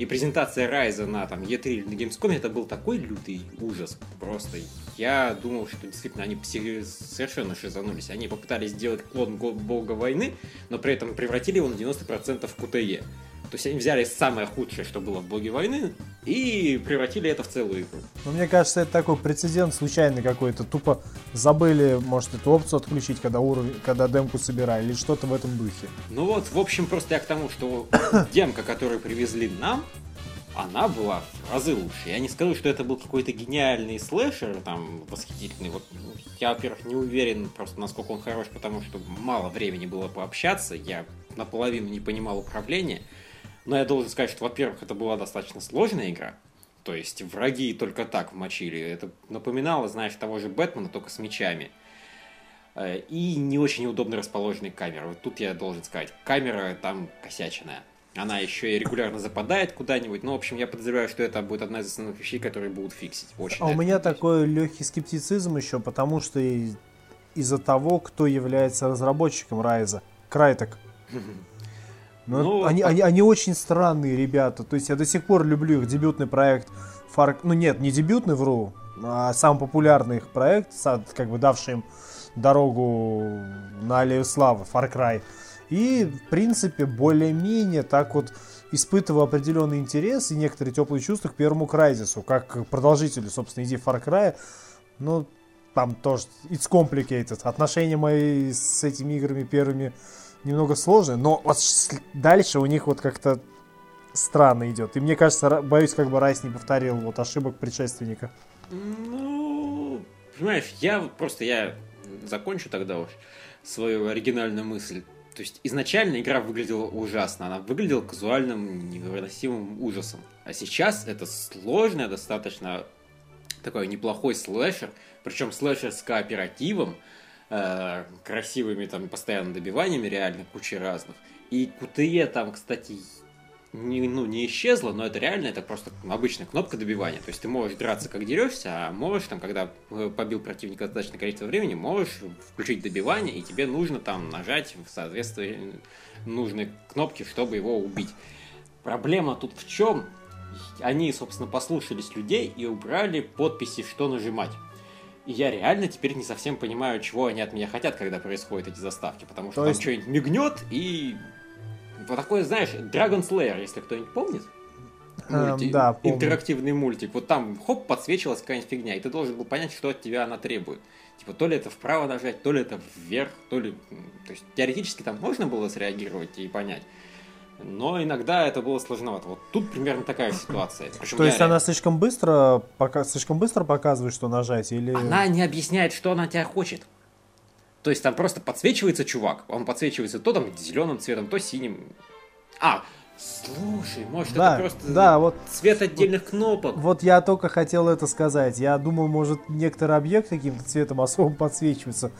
A: и презентация Райза на там E3 или на Gamescom это был такой лютый ужас просто. Я думал, что действительно они совершенно шизанулись. Они попытались сделать клон Бога войны, но при этом превратили его на 90% в QTE. То есть они взяли самое худшее, что было в Боге войны, и превратили это в целую игру.
C: Ну, мне кажется, это такой прецедент случайный какой-то. Тупо забыли, может, эту опцию отключить, когда уровень, когда демку собирали, или что-то в этом духе.
A: Ну вот, в общем, просто я к тому, что демка, которую привезли нам, она была в разы лучше. Я не скажу, что это был какой-то гениальный слэшер, там, восхитительный. Вот я, во-первых, не уверен просто, насколько он хорош, потому что мало времени было пообщаться. Я наполовину не понимал управления. Но я должен сказать, что, во-первых, это была достаточно сложная игра. То есть враги только так вмочили. Это напоминало, знаешь, того же Бэтмена, только с мечами. Э, и не очень удобно расположенные камеры. Вот тут я должен сказать, камера там косячная. Она еще и регулярно западает куда-нибудь. Ну, в общем, я подозреваю, что это будет одна из основных вещей, которые будут фиксить. Очень
C: а у меня такой легкий скептицизм еще, потому что из-за того, кто является разработчиком Райза. Крайтек. Но ну, они, а... они, они очень странные ребята. То есть я до сих пор люблю их дебютный проект Far... Ну нет, не дебютный, вру, а самый популярный их проект, как бы давший им дорогу на аллею славы, Far Cry. И, в принципе, более-менее так вот испытываю определенный интерес и некоторые теплые чувства к первому Крайзису, как к продолжителю, собственно, иди Far Cry. Ну, там тоже it's complicated. Отношения мои с этими играми первыми немного сложно, но вот дальше у них вот как-то странно идет. И мне кажется, боюсь, как бы Райс не повторил вот ошибок предшественника.
A: Ну, понимаешь, я просто я закончу тогда уж свою оригинальную мысль. То есть изначально игра выглядела ужасно, она выглядела казуальным, невыносимым ужасом. А сейчас это сложная достаточно такой неплохой слэшер, причем слэшер с кооперативом, э, красивыми там постоянно добиваниями, реально кучей разных. И QTE там, кстати, не, ну, не исчезла, но это реально, это просто обычная кнопка добивания. То есть ты можешь драться как дерешься, а можешь там, когда э, побил противника достаточное количество времени, можешь включить добивание, и тебе нужно там нажать в соответствии нужной кнопки, чтобы его убить. Проблема тут в чем? Они, собственно, послушались людей и убрали подписи, что нажимать. И я реально теперь не совсем понимаю, чего они от меня хотят, когда происходят эти заставки. Потому что То там есть... что-нибудь мигнет и... Вот такое, знаешь, Dragon Slayer, если кто-нибудь помнит. Мульти... Um, да, помню. Интерактивный мультик. Вот там, хоп, подсвечивалась какая-нибудь фигня, и ты должен был понять, что от тебя она требует. Типа, то ли это вправо нажать, то ли это вверх, то ли... То есть, теоретически там можно было среагировать и понять. Но иногда это было сложновато. Вот тут примерно такая ситуация.
C: Причем То есть реально... она слишком быстро, пока, слишком быстро показывает, что нажать, или...
A: Она не объясняет, что она тебя хочет. То есть там просто подсвечивается чувак. Он подсвечивается то там зеленым цветом, то синим. А, Слушай, может да, это просто
C: да, вот,
A: цвет отдельных вот, кнопок?
C: Вот я только хотел это сказать. Я думал, может, некоторый объект каким-то цветом особым подсвечивается.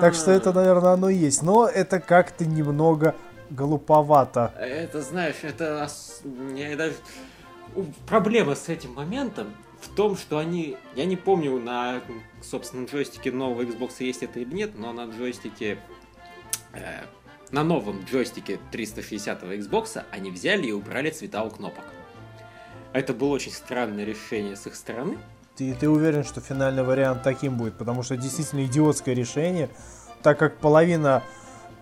C: Так что это, наверное, оно есть. Но это как-то немного глуповато.
A: Это, знаешь, это... Я даже... Проблема с этим моментом в том, что они... Я не помню, на, собственно, джойстике нового Xbox есть это или нет, но на джойстике э, на новом джойстике 360 Xbox они взяли и убрали цвета у кнопок. Это было очень странное решение с их стороны.
C: Ты, ты уверен, что финальный вариант таким будет? Потому что действительно идиотское решение, так как половина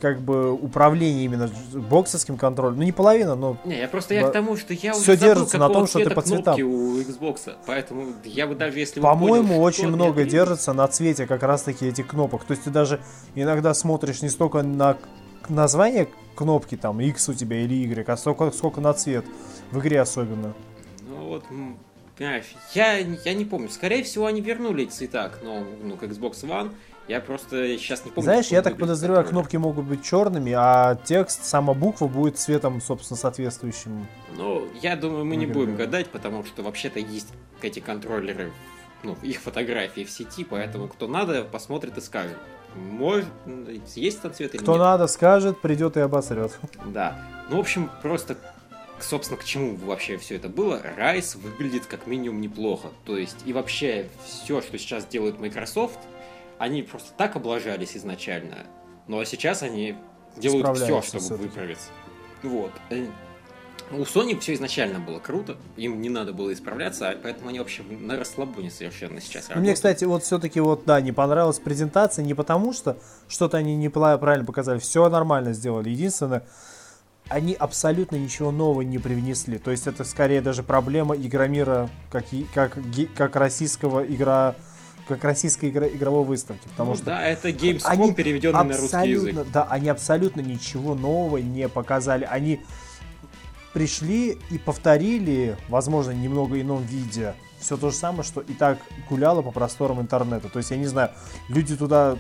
C: как бы управления именно боксовским контролем. Ну не половина, но...
A: Не, я просто я к тому, что я
C: все уже держится на том, что ты по цветам.
A: у Xbox, поэтому я бы даже если...
C: По-моему, очень много держится на цвете как раз таки этих кнопок. То есть ты даже иногда смотришь не столько на название кнопки, там, X у тебя или Y, а сколько, сколько на цвет в игре особенно.
A: Ну вот, понимаешь, я, я не помню. Скорее всего, они вернули цвета ну, ну, к Xbox One. Я просто сейчас не помню.
C: Знаешь, я так подозреваю, который... кнопки могут быть черными, а текст, сама буква будет цветом, собственно, соответствующим.
A: Ну, я думаю, мы не будем гадать, потому что вообще-то есть эти контроллеры, ну, их фотографии в сети, поэтому кто надо, посмотрит и скажет. Может, есть там цвет или
C: Кто
A: нет.
C: надо, скажет, придет и обосрет.
A: Да. Ну, в общем, просто, собственно, к чему вообще все это было, Райс выглядит как минимум неплохо. То есть, и вообще, все, что сейчас делает Microsoft, они просто так облажались изначально. Ну, а сейчас они делают все, чтобы выправиться. Вот. Э, у Sony все изначально было круто, им не надо было исправляться, а поэтому они вообще на расслабоне совершенно сейчас
C: работают. Мне, кстати, вот все-таки вот, да, не понравилась презентация не потому, что что-то они неправильно показали, все нормально сделали. Единственное, они абсолютно ничего нового не привнесли. То есть это скорее даже проблема игромира, как, как, как российского игра как российской игра, игровой выставки. Потому ну, что
A: да, это Gamescom, они переведенный на русский язык.
C: Да, они абсолютно ничего нового не показали. Они пришли и повторили, возможно, немного ином виде, все то же самое, что и так гуляло по просторам интернета. То есть, я не знаю, люди туда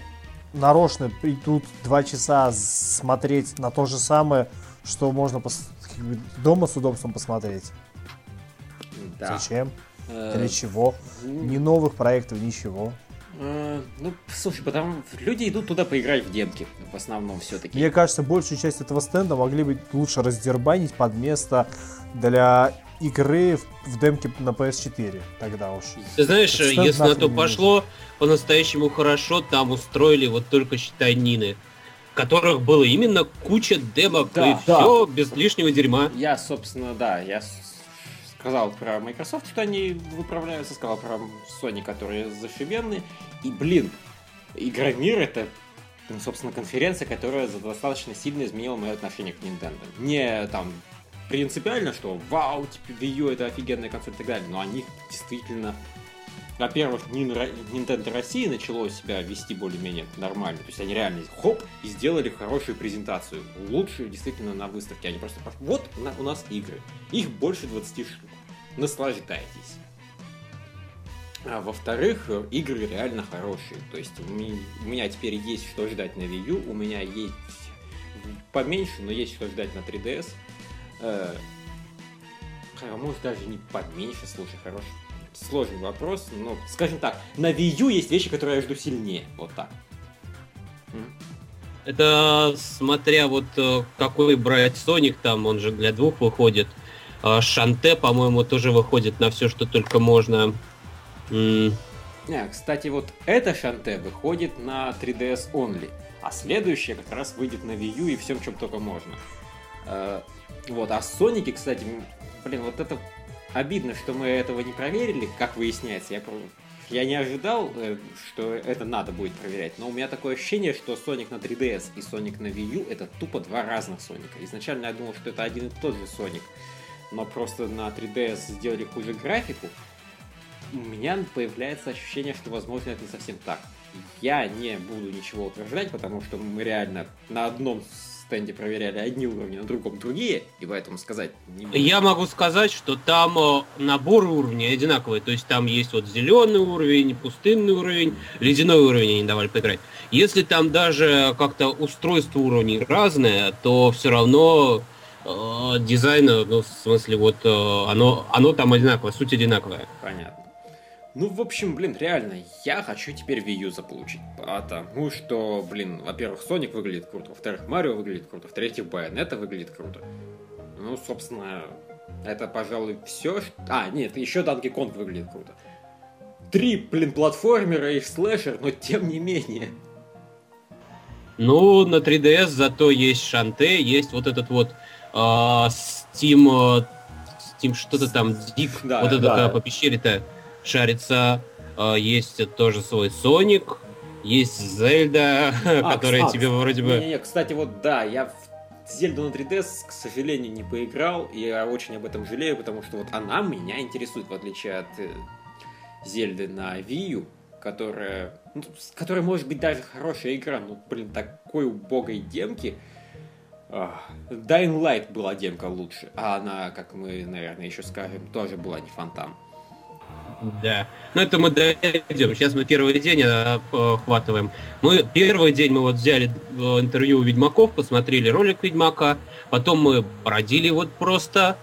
C: нарочно придут два часа смотреть на то же самое, что можно дома с удобством посмотреть. Да. Зачем? Э, Для чего? Ни новых проектов, ничего.
A: Э, ну, слушай, потому люди идут туда поиграть в демки, в основном все-таки.
C: Мне кажется, большую часть этого стенда могли бы лучше раздербанить под место для игры в, демке на PS4 тогда уж.
B: Ты знаешь, если на то пошло, по-настоящему хорошо там устроили вот только считай Нины в которых было именно куча демок да, и да. все без лишнего дерьма.
A: Я, собственно, да, я сказал про Microsoft, что они выправляются, сказал про Sony, которые зашибенные. И, блин, Игромир это, ну, собственно, конференция, которая достаточно сильно изменила мое отношение к Nintendo. Не там принципиально, что вау, типа Wii U это офигенная консоль и так далее, но они действительно во-первых, Nintendo России начало себя вести более-менее нормально. То есть они реально хоп и сделали хорошую презентацию. Лучшую действительно на выставке. Они просто вот у нас игры. Их больше 20 штук. Наслаждайтесь. А во-вторых, игры реально хорошие. То есть у меня теперь есть что ждать на Wii U, у меня есть поменьше, но есть что ждать на 3DS. Э, а может даже не поменьше, слушай, хороший. Сложный вопрос, но, скажем так, на Wii U есть вещи, которые я жду сильнее. Вот так.
B: Это смотря вот э, какой брать Соник там, он же для двух выходит. А Шанте, по-моему, тоже выходит на все, что только можно.
A: Не, кстати, вот это Шанте выходит на 3DS Only, а следующее как раз выйдет на Wii U и всем, чем только можно. Э, вот, а Соники, кстати, блин, вот это обидно, что мы этого не проверили, как выясняется. Я, я не ожидал, э, что это надо будет проверять, но у меня такое ощущение, что Sonic на 3DS и Sonic на Wii U это тупо два разных Соника. Изначально я думал, что это один и тот же Sonic, но просто на 3DS сделали хуже графику, у меня появляется ощущение, что, возможно, это не совсем так. Я не буду ничего утверждать, потому что мы реально на одном стенде проверяли одни уровни, на другом другие, и поэтому сказать
B: не буду. Я могу сказать, что там э, набор уровней одинаковый, то есть там есть вот зеленый уровень, пустынный уровень, ледяной уровень они давали поиграть. Если там даже как-то устройство уровней разное, то все равно э, дизайн, ну, в смысле, вот э, оно, оно там одинаковое, суть одинаковая.
A: Понятно. Ну, в общем, блин, реально, я хочу теперь Wii U заполучить. Потому что, блин, во-первых, Sonic выглядит круто, во-вторых, Марио выглядит круто, в-третьих, Bayonetta выглядит круто. Ну, собственно, это, пожалуй, все. А, нет, еще Donkey Kong выглядит круто. Три, блин, платформера и слэшер, но тем не менее.
B: Ну, на 3DS зато есть Шанте, есть вот этот вот Steam, Steam что-то там, Deep, да, вот это да. по пещере-то шарится. А, есть тоже свой Соник, есть Зельда, а, которая тебе вроде бы...
A: Не, не, кстати, вот да, я в Зельду на 3DS, к сожалению, не поиграл, и я очень об этом жалею, потому что вот она меня интересует, в отличие от э, Зельды на Wii U, которая, ну, которая может быть даже хорошая игра, но, блин, такой убогой демки. Dying Light была демка лучше, а она, как мы, наверное, еще скажем, тоже была не фонтан.
B: Да. Ну это мы дойдем. Сейчас мы первый день охватываем. Мы первый день мы вот взяли э, интервью у Ведьмаков, посмотрели ролик Ведьмака, потом мы бродили вот просто,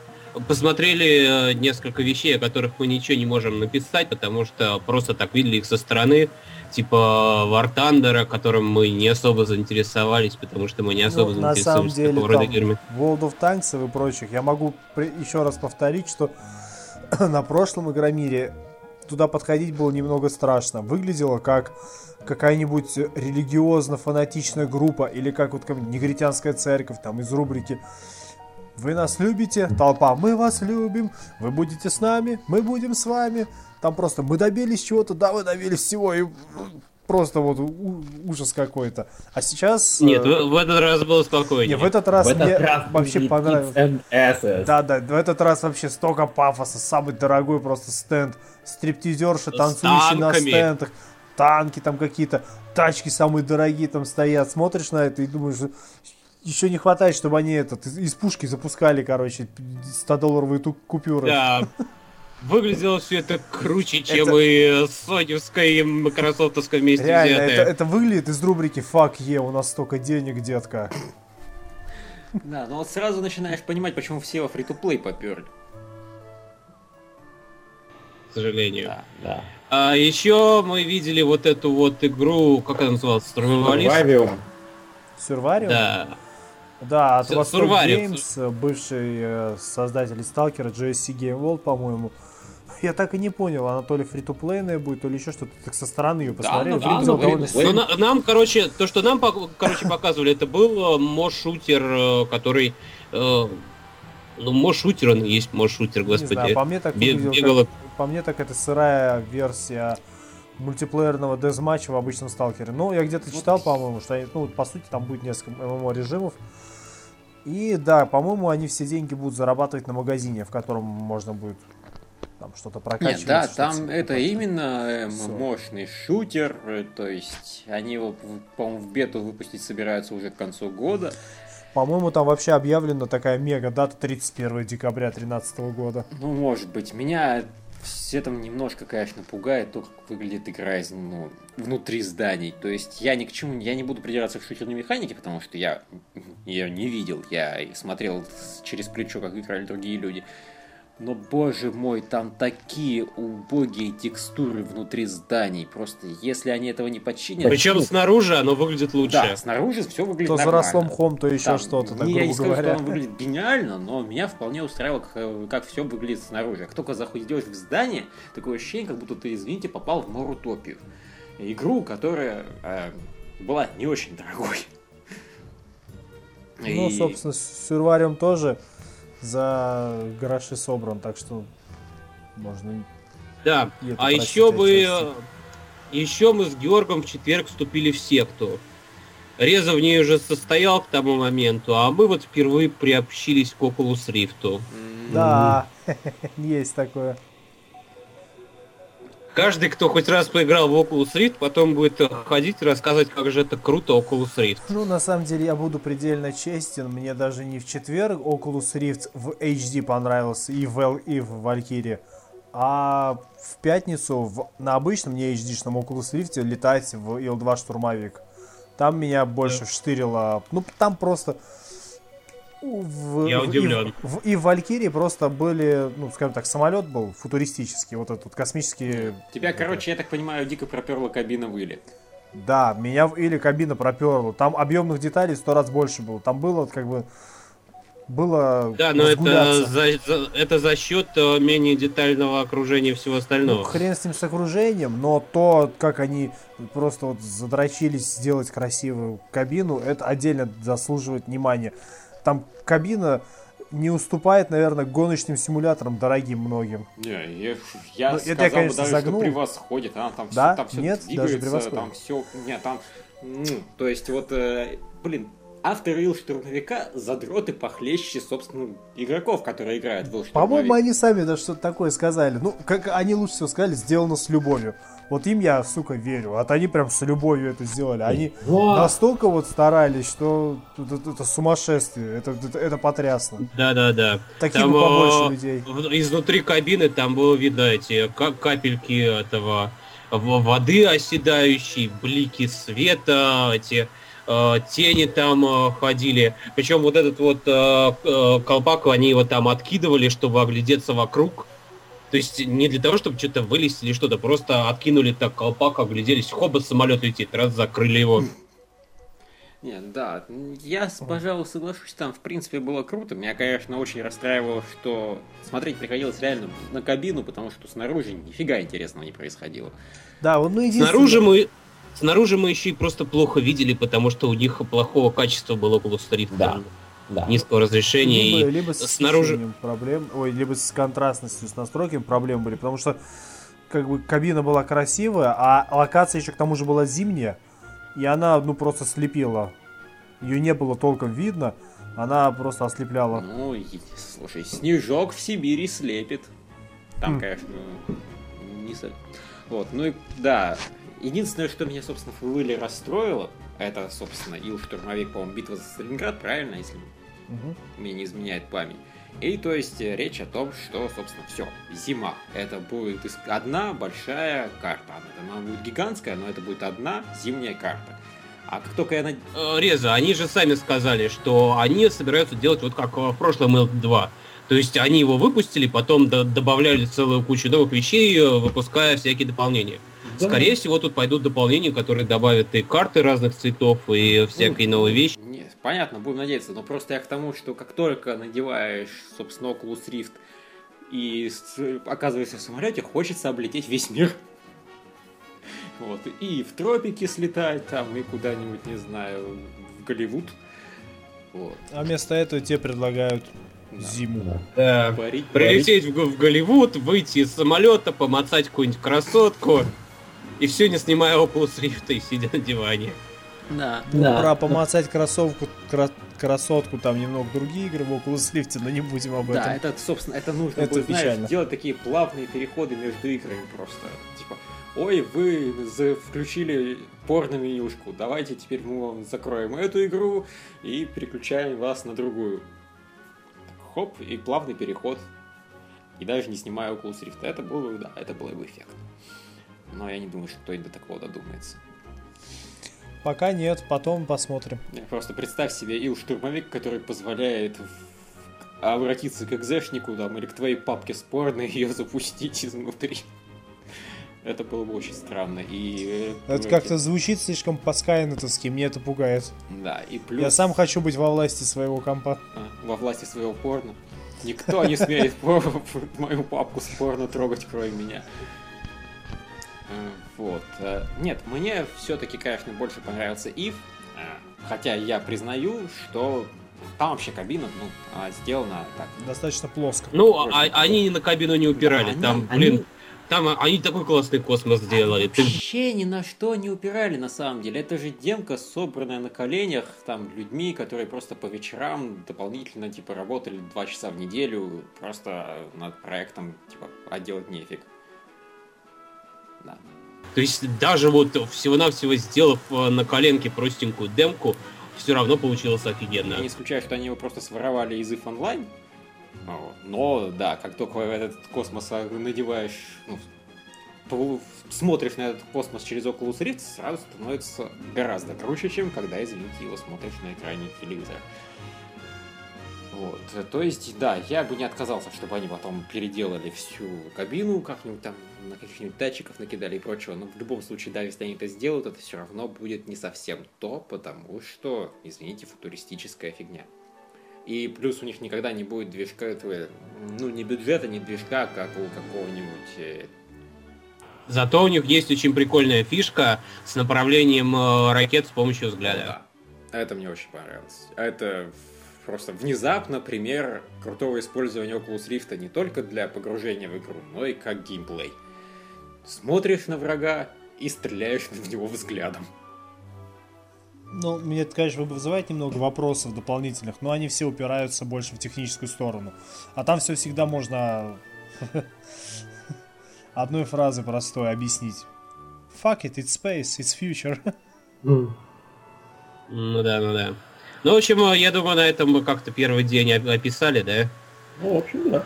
B: посмотрели э, несколько вещей, о которых мы ничего не можем написать, потому что просто так видели их со стороны, типа War Thunder, которым мы не особо заинтересовались, потому что мы не особо ну, заинтересовались на самом
C: деле, рода играми. World of Tanks и прочих, я могу еще раз повторить, что на прошлом Игромире туда подходить было немного страшно. Выглядело как какая-нибудь религиозно-фанатичная группа или как вот негритянская церковь там из рубрики «Вы нас любите?» Толпа «Мы вас любим», «Вы будете с нами?» «Мы будем с вами?» Там просто «Мы добились чего-то?» «Да, мы добились всего» и просто вот ужас какой-то. А сейчас...
B: Нет, в, в этот раз было спокойнее.
C: Нет, в этот раз в мне этот раз вообще понравилось. Да, да, в этот раз вообще столько пафоса. Самый дорогой просто стенд. Стриптизерши, танцующие на стендах. Танки там какие-то. Тачки самые дорогие там стоят. Смотришь на это и думаешь, еще не хватает, чтобы они этот из пушки запускали, короче, 100-долларовые купюры.
B: Да, Выглядело все это круче, чем это... и соневская и майкрософтовская вместе
C: Реально, взятые. Это, это выглядит из рубрики «Fuck yeah, у нас столько денег, детка».
A: Да, но вот сразу начинаешь понимать, почему все во фри-то-плей поперли.
B: К сожалению. Да, да. А еще мы видели вот эту вот игру, как она называлась?
C: Survivalium.
B: Survivalium? Да.
C: Да, от Восток Games, бывший э, создатель Сталкера, JSC Game World, по-моему. Я так и не понял, она то ли фри плейная будет, то ли еще что-то. Так со стороны ее посмотрел. Да,
B: ну, да, довольно... ну, на, нам, короче, то, что нам, короче, показывали, это был э, мош-шутер, э, который... ну, мош-шутер он есть, мош-шутер, господи. Не знаю,
C: по мне так выглядел, как, по мне так это сырая версия мультиплеерного дезматча в обычном сталкере. Ну, я где-то читал, по-моему, что ну, по сути там будет несколько ММО режимов. И да, по-моему, они все деньги будут зарабатывать на магазине, в котором можно будет там что-то прокачивать. Нет,
A: да, там это прокачивать. именно э, мощный шутер, э, то есть они его, по-моему, в бету выпустить собираются уже к концу года.
C: По-моему, там вообще объявлена такая мега дата 31 декабря 2013 года.
A: Ну, может быть. Меня все там немножко, конечно, пугает то, как выглядит игра из, ну, внутри зданий. То есть я ни к чему, я не буду придираться к шутерной механике, потому что я ее не видел, я смотрел через плечо, как играли другие люди. Но, боже мой, там такие убогие текстуры внутри зданий. Просто, если они этого не починят...
B: Причем
A: ну,
B: снаружи оно выглядит лучше. Да,
A: снаружи все выглядит
C: то нормально. То за Рослом то еще там, что-то, так,
A: Я не скажу, говоря. что оно выглядит гениально, но меня вполне устраивало, как, как все выглядит снаружи. Как только заходишь в здание, такое ощущение, как будто ты, извините, попал в Морутопию. Игру, которая э, была не очень дорогой.
C: Ну, И... собственно, с Сюрварием тоже за гроши собран, так что можно...
B: Да, а еще бы... Еще мы с Георгом в четверг вступили в секту. Реза в ней уже состоял к тому моменту, а мы вот впервые приобщились к Oculus Rift.
C: Да, есть такое.
B: Каждый, кто хоть раз поиграл в Oculus Rift, потом будет ходить и рассказывать, как же это круто Oculus Rift.
C: Ну, на самом деле, я буду предельно честен. Мне даже не в четверг Oculus Rift в HD понравился и в, и в Valkyrie. А в пятницу в, на обычном, не HD-шном Oculus Rift летать в Ил-2 штурмовик. Там меня больше да. вштырило. Ну, там просто
B: в, Я удивлен.
C: И в, и в Валькирии просто были, ну, скажем так, самолет был футуристический, вот этот космический...
A: Тебя, короче, я так понимаю, дико проперла кабина в Иле.
C: Да, меня в Иле кабина проперла. Там объемных деталей сто раз больше было. Там было как бы было
B: Да, но это за, за, это за счет э, менее детального окружения всего остального. Ну,
C: хрен с ним с окружением, но то, как они просто вот задрочились сделать красивую кабину, это отдельно заслуживает внимания там кабина не уступает, наверное, гоночным симуляторам дорогим многим.
A: Не, я, я ну, сказал это я, конечно, даже, загнул. что превосходит. А, там
C: да?
A: все, там все
C: Нет,
A: двигается, даже там все... Нет, там... Ну, то есть вот, э, блин, авторы Ил Штурмовика задроты похлеще, собственно, игроков, которые играют в Ил
C: По-моему, они сами даже что-то такое сказали. Ну, как они лучше всего сказали, сделано с любовью. Вот им я, сука, верю. Вот они прям с любовью это сделали. Они вот. настолько вот старались, что это, это, это сумасшествие. Это, это, это потрясно.
B: Да-да-да.
C: Таких там, побольше э, людей.
B: Изнутри кабины там было видно эти капельки этого воды оседающей, блики света, эти э, тени там э, ходили. Причем вот этот вот э, э, колпак они его там откидывали, чтобы оглядеться вокруг. То есть не для того, чтобы что-то вылезть или что-то, просто откинули так колпак, огляделись, хоба, самолет летит, раз закрыли его.
A: Нет, да, я, пожалуй, соглашусь, там, в принципе, было круто. Меня, конечно, очень расстраивало, что смотреть приходилось реально на кабину, потому что снаружи нифига интересного не происходило.
C: Да, вот ну
B: единственное... Снаружи мы, снаружи мы еще и просто плохо видели, потому что у них плохого качества было около Rift. Да да. низкого разрешения.
C: Либо, и либо с снаружи проблем, ой, либо с контрастностью, с настройками проблем были, потому что как бы кабина была красивая, а локация еще к тому же была зимняя, и она ну просто слепила. Ее не было толком видно, она просто ослепляла.
A: Ну, слушай, снежок в Сибири слепит. Там, хм. конечно, не Вот, ну и да. Единственное, что меня, собственно, в расстроило, это, собственно, Ил Штурмовик, по-моему, битва за Сталинград, правильно, если угу. мне не изменяет память. И то есть э, речь о том, что, собственно, все, зима. Это будет одна большая карта. Она, она будет гигантская, но это будет одна зимняя карта. А как только я... Над...
B: Э, Реза, они же сами сказали, что они собираются делать вот как в прошлом L2. То есть они его выпустили, потом добавляли целую кучу новых вещей, э, выпуская всякие дополнения. Да. Скорее всего, тут пойдут дополнения, которые добавят и карты разных цветов, и всякие ну, новые вещи.
A: Нет, понятно, будем надеяться, но просто я к тому, что как только надеваешь, собственно, Oculus Rift и оказываешься в самолете, хочется облететь весь мир. Вот, и в тропики слетать там, и куда-нибудь, не знаю, в Голливуд.
C: Вот. А вместо этого тебе предлагают. Зиму.
B: Да. Парить, Прилететь В, в Голливуд, выйти из самолета, помацать какую-нибудь красотку. И все не снимая Oculus Rift и сидя на диване.
C: Да. Ну, да. Про помацать кроссовку, кра- красотку, там немного другие игры в Oculus Rift, но не будем об этом.
A: Да, это, собственно, это нужно это будет, знаешь, делать такие плавные переходы между играми просто. Типа, ой, вы включили порно-менюшку, давайте теперь мы вам закроем эту игру и переключаем вас на другую. Хоп, и плавный переход. И даже не снимая Oculus Rift. Это было, да, это было бы эффектно но я не думаю, что кто-нибудь до такого додумается.
C: Пока нет, потом посмотрим.
A: Просто представь себе ил штурмовик, который позволяет обратиться к экзешнику там, или к твоей папке спорной и ее запустить изнутри. Это было бы очень странно. И,
C: э, это как-то звучит слишком по-скайнетовски, мне это пугает.
A: Да, и плюс...
C: Я сам хочу быть во власти своего компа.
A: А, во власти своего порно. Никто не смеет мою папку с порно трогать, кроме меня. Вот. Э, нет, мне все-таки, конечно, больше понравился Ив. Э, хотя я признаю, что там вообще кабина, ну, сделана так.
C: Достаточно плоско.
B: Ну, а, они на кабину не упирали. Да, там, они, блин, они... там они такой классный космос сделали.
A: Вообще ни на что не упирали, на самом деле. Это же демка, собранная на коленях, там, людьми, которые просто по вечерам дополнительно, типа, работали два часа в неделю, просто над проектом, типа, а делать нефиг. бесплатно.
B: То есть даже вот всего-навсего сделав э, на коленке простенькую демку, все равно получилось офигенно.
A: Я не исключаю, что они его просто своровали из if онлайн. Но, да, как только этот космос надеваешь, ну, смотришь на этот космос через Oculus Rift, сразу становится гораздо круче, чем когда, извините, его смотришь на экране телевизора. Вот. То есть, да, я бы не отказался, чтобы они потом переделали всю кабину, как-нибудь там на каких-нибудь датчиков накидали и прочего. Но в любом случае, да, если они это сделают, это все равно будет не совсем то, потому что, извините, футуристическая фигня. И плюс у них никогда не будет движка, ну, не бюджета, не движка, как у какого-нибудь э,
B: Зато у них есть очень прикольная фишка с направлением э, ракет с помощью взгляда.
A: Да. Это мне очень понравилось. Это просто внезапно пример крутого использования Oculus Rift не только для погружения в игру, но и как геймплей. Смотришь на врага и стреляешь в него взглядом.
C: Ну, мне это, конечно, вызывает немного вопросов дополнительных, но они все упираются больше в техническую сторону. А там все всегда можно одной фразой простой объяснить. Fuck it, it's space, it's future.
B: Ну да, ну да. Ну, в общем, я думаю, на этом мы как-то первый день описали, да?
D: Ну, в общем, да.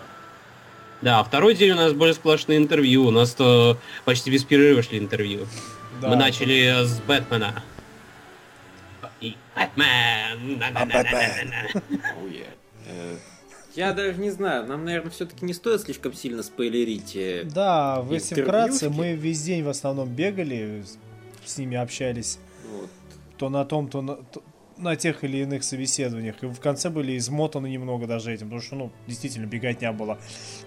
B: Да, второй день у нас были сплошные интервью. У нас то почти без перерыва шли интервью. Да, мы начали это... с Бэтмена. И Бэтмен! Бэтмен!
A: Э, я даже не знаю, нам, наверное, все-таки не стоит слишком сильно спойлерить. Э,
C: да, в если вкратце, мы весь день в основном бегали, с ними общались. Вот. То на том, то на, то, на тех или иных собеседованиях. И в конце были измотаны немного даже этим, потому что, ну, действительно, бегать не было.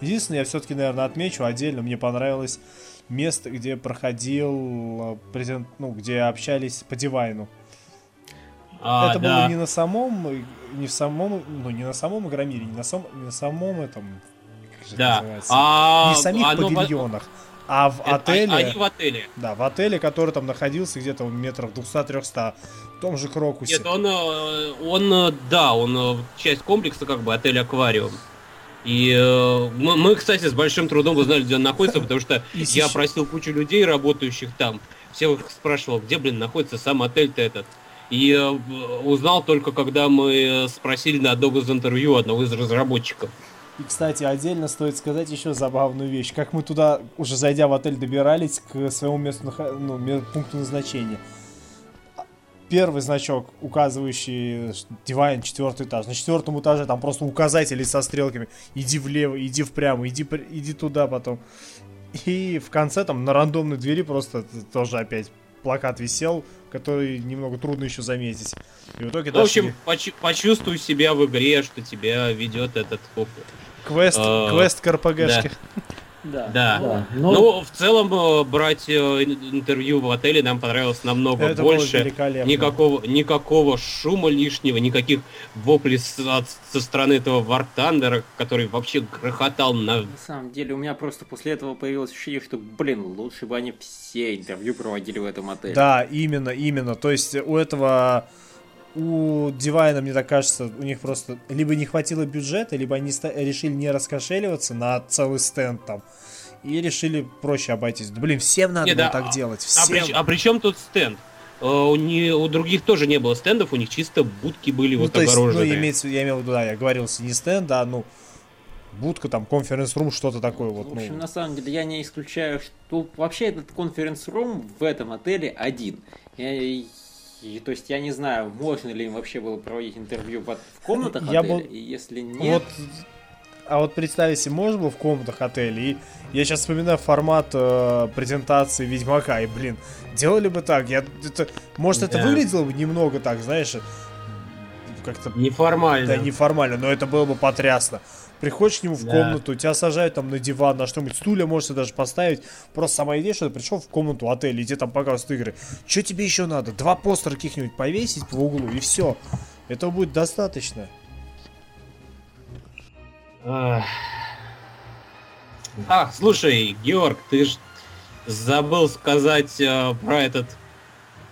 C: Единственное, я все-таки, наверное, отмечу отдельно, мне понравилось место, где проходил э, презент, ну, где общались по дивайну. А, это да. было не на самом, не в самом, ну, не на самом Игромире, не на, сам, не на самом этом,
B: как же да. это называется, а,
C: не в самих павильонах. В... А в это, отеле...
B: Они в отеле.
C: Да, в отеле, который там находился где-то в метрах 200-300. В том же Крокусе.
B: Нет, он, э, он, э, да, он э, часть комплекса, как бы, отель Аквариум. И э, мы, мы, кстати, с большим трудом узнали, где он находится, потому что я просил кучу людей, работающих там. Всех спрашивал, где, блин, находится сам отель-то этот. И э, узнал только, когда мы спросили на одном из интервью одного из разработчиков.
C: И, кстати, отдельно стоит сказать еще забавную вещь. Как мы туда, уже зайдя в отель, добирались к своему месту, ну, пункту назначения. Первый значок, указывающий дивайн, четвертый этаж. На четвертом этаже там просто указатели со стрелками. Иди влево, иди впрямо, иди, иди туда потом. И в конце там на рандомной двери просто тоже опять плакат висел, который немного трудно еще заметить.
B: И в итоге В общем, поч- почувствуй себя в игре, что тебя ведет этот
C: Квест, э, квест КРПГшки.
B: Да. Да. да. Но... Ну, в целом, э, брать э, интервью в отеле нам понравилось намного Это больше. Никакого, никакого шума лишнего, никаких воплей со, со стороны этого Вартандера, который вообще грохотал на...
A: На самом деле, у меня просто после этого появилось ощущение, что, блин, лучше бы они все интервью проводили в этом отеле.
C: Да, именно, именно. То есть у этого у Дивайна, мне так кажется, у них просто либо не хватило бюджета, либо они решили не раскошеливаться на целый стенд там. И решили проще обойтись. Да, блин, всем надо не, было да, так делать.
B: Всем. А, при, а при чем тут стенд? Uh, у, не, у других тоже не было стендов, у них чисто будки были ну, вот то есть, Ну,
C: имеется, я имел в виду, да, я говорил, не стенд, а, ну, будка, там, конференц-рум, что-то такое вот.
A: В общем, ну. на самом деле, я не исключаю, что вообще этот конференц-рум в этом отеле один. Я, и, то есть я не знаю, можно ли им вообще было проводить интервью в, в комнатах я отеля, был... и если нет... Вот,
C: а вот представь себе, можно было в комнатах отеля, и я сейчас вспоминаю формат э, презентации Ведьмака, и, блин, делали бы так, я, это, может, да. это выглядело бы немного так, знаешь, как-то...
B: Неформально.
C: Да, неформально, но это было бы потрясно. Приходишь к нему в да. комнату, тебя сажают там на диван, на что-нибудь, стулья можете даже поставить. Просто сама идея, что ты пришел в комнату отеля, и тебе там показывают игры. Что тебе еще надо? Два постера каких-нибудь повесить в углу, и все. Этого будет достаточно.
B: А, слушай, Георг, ты ж забыл сказать э, про этот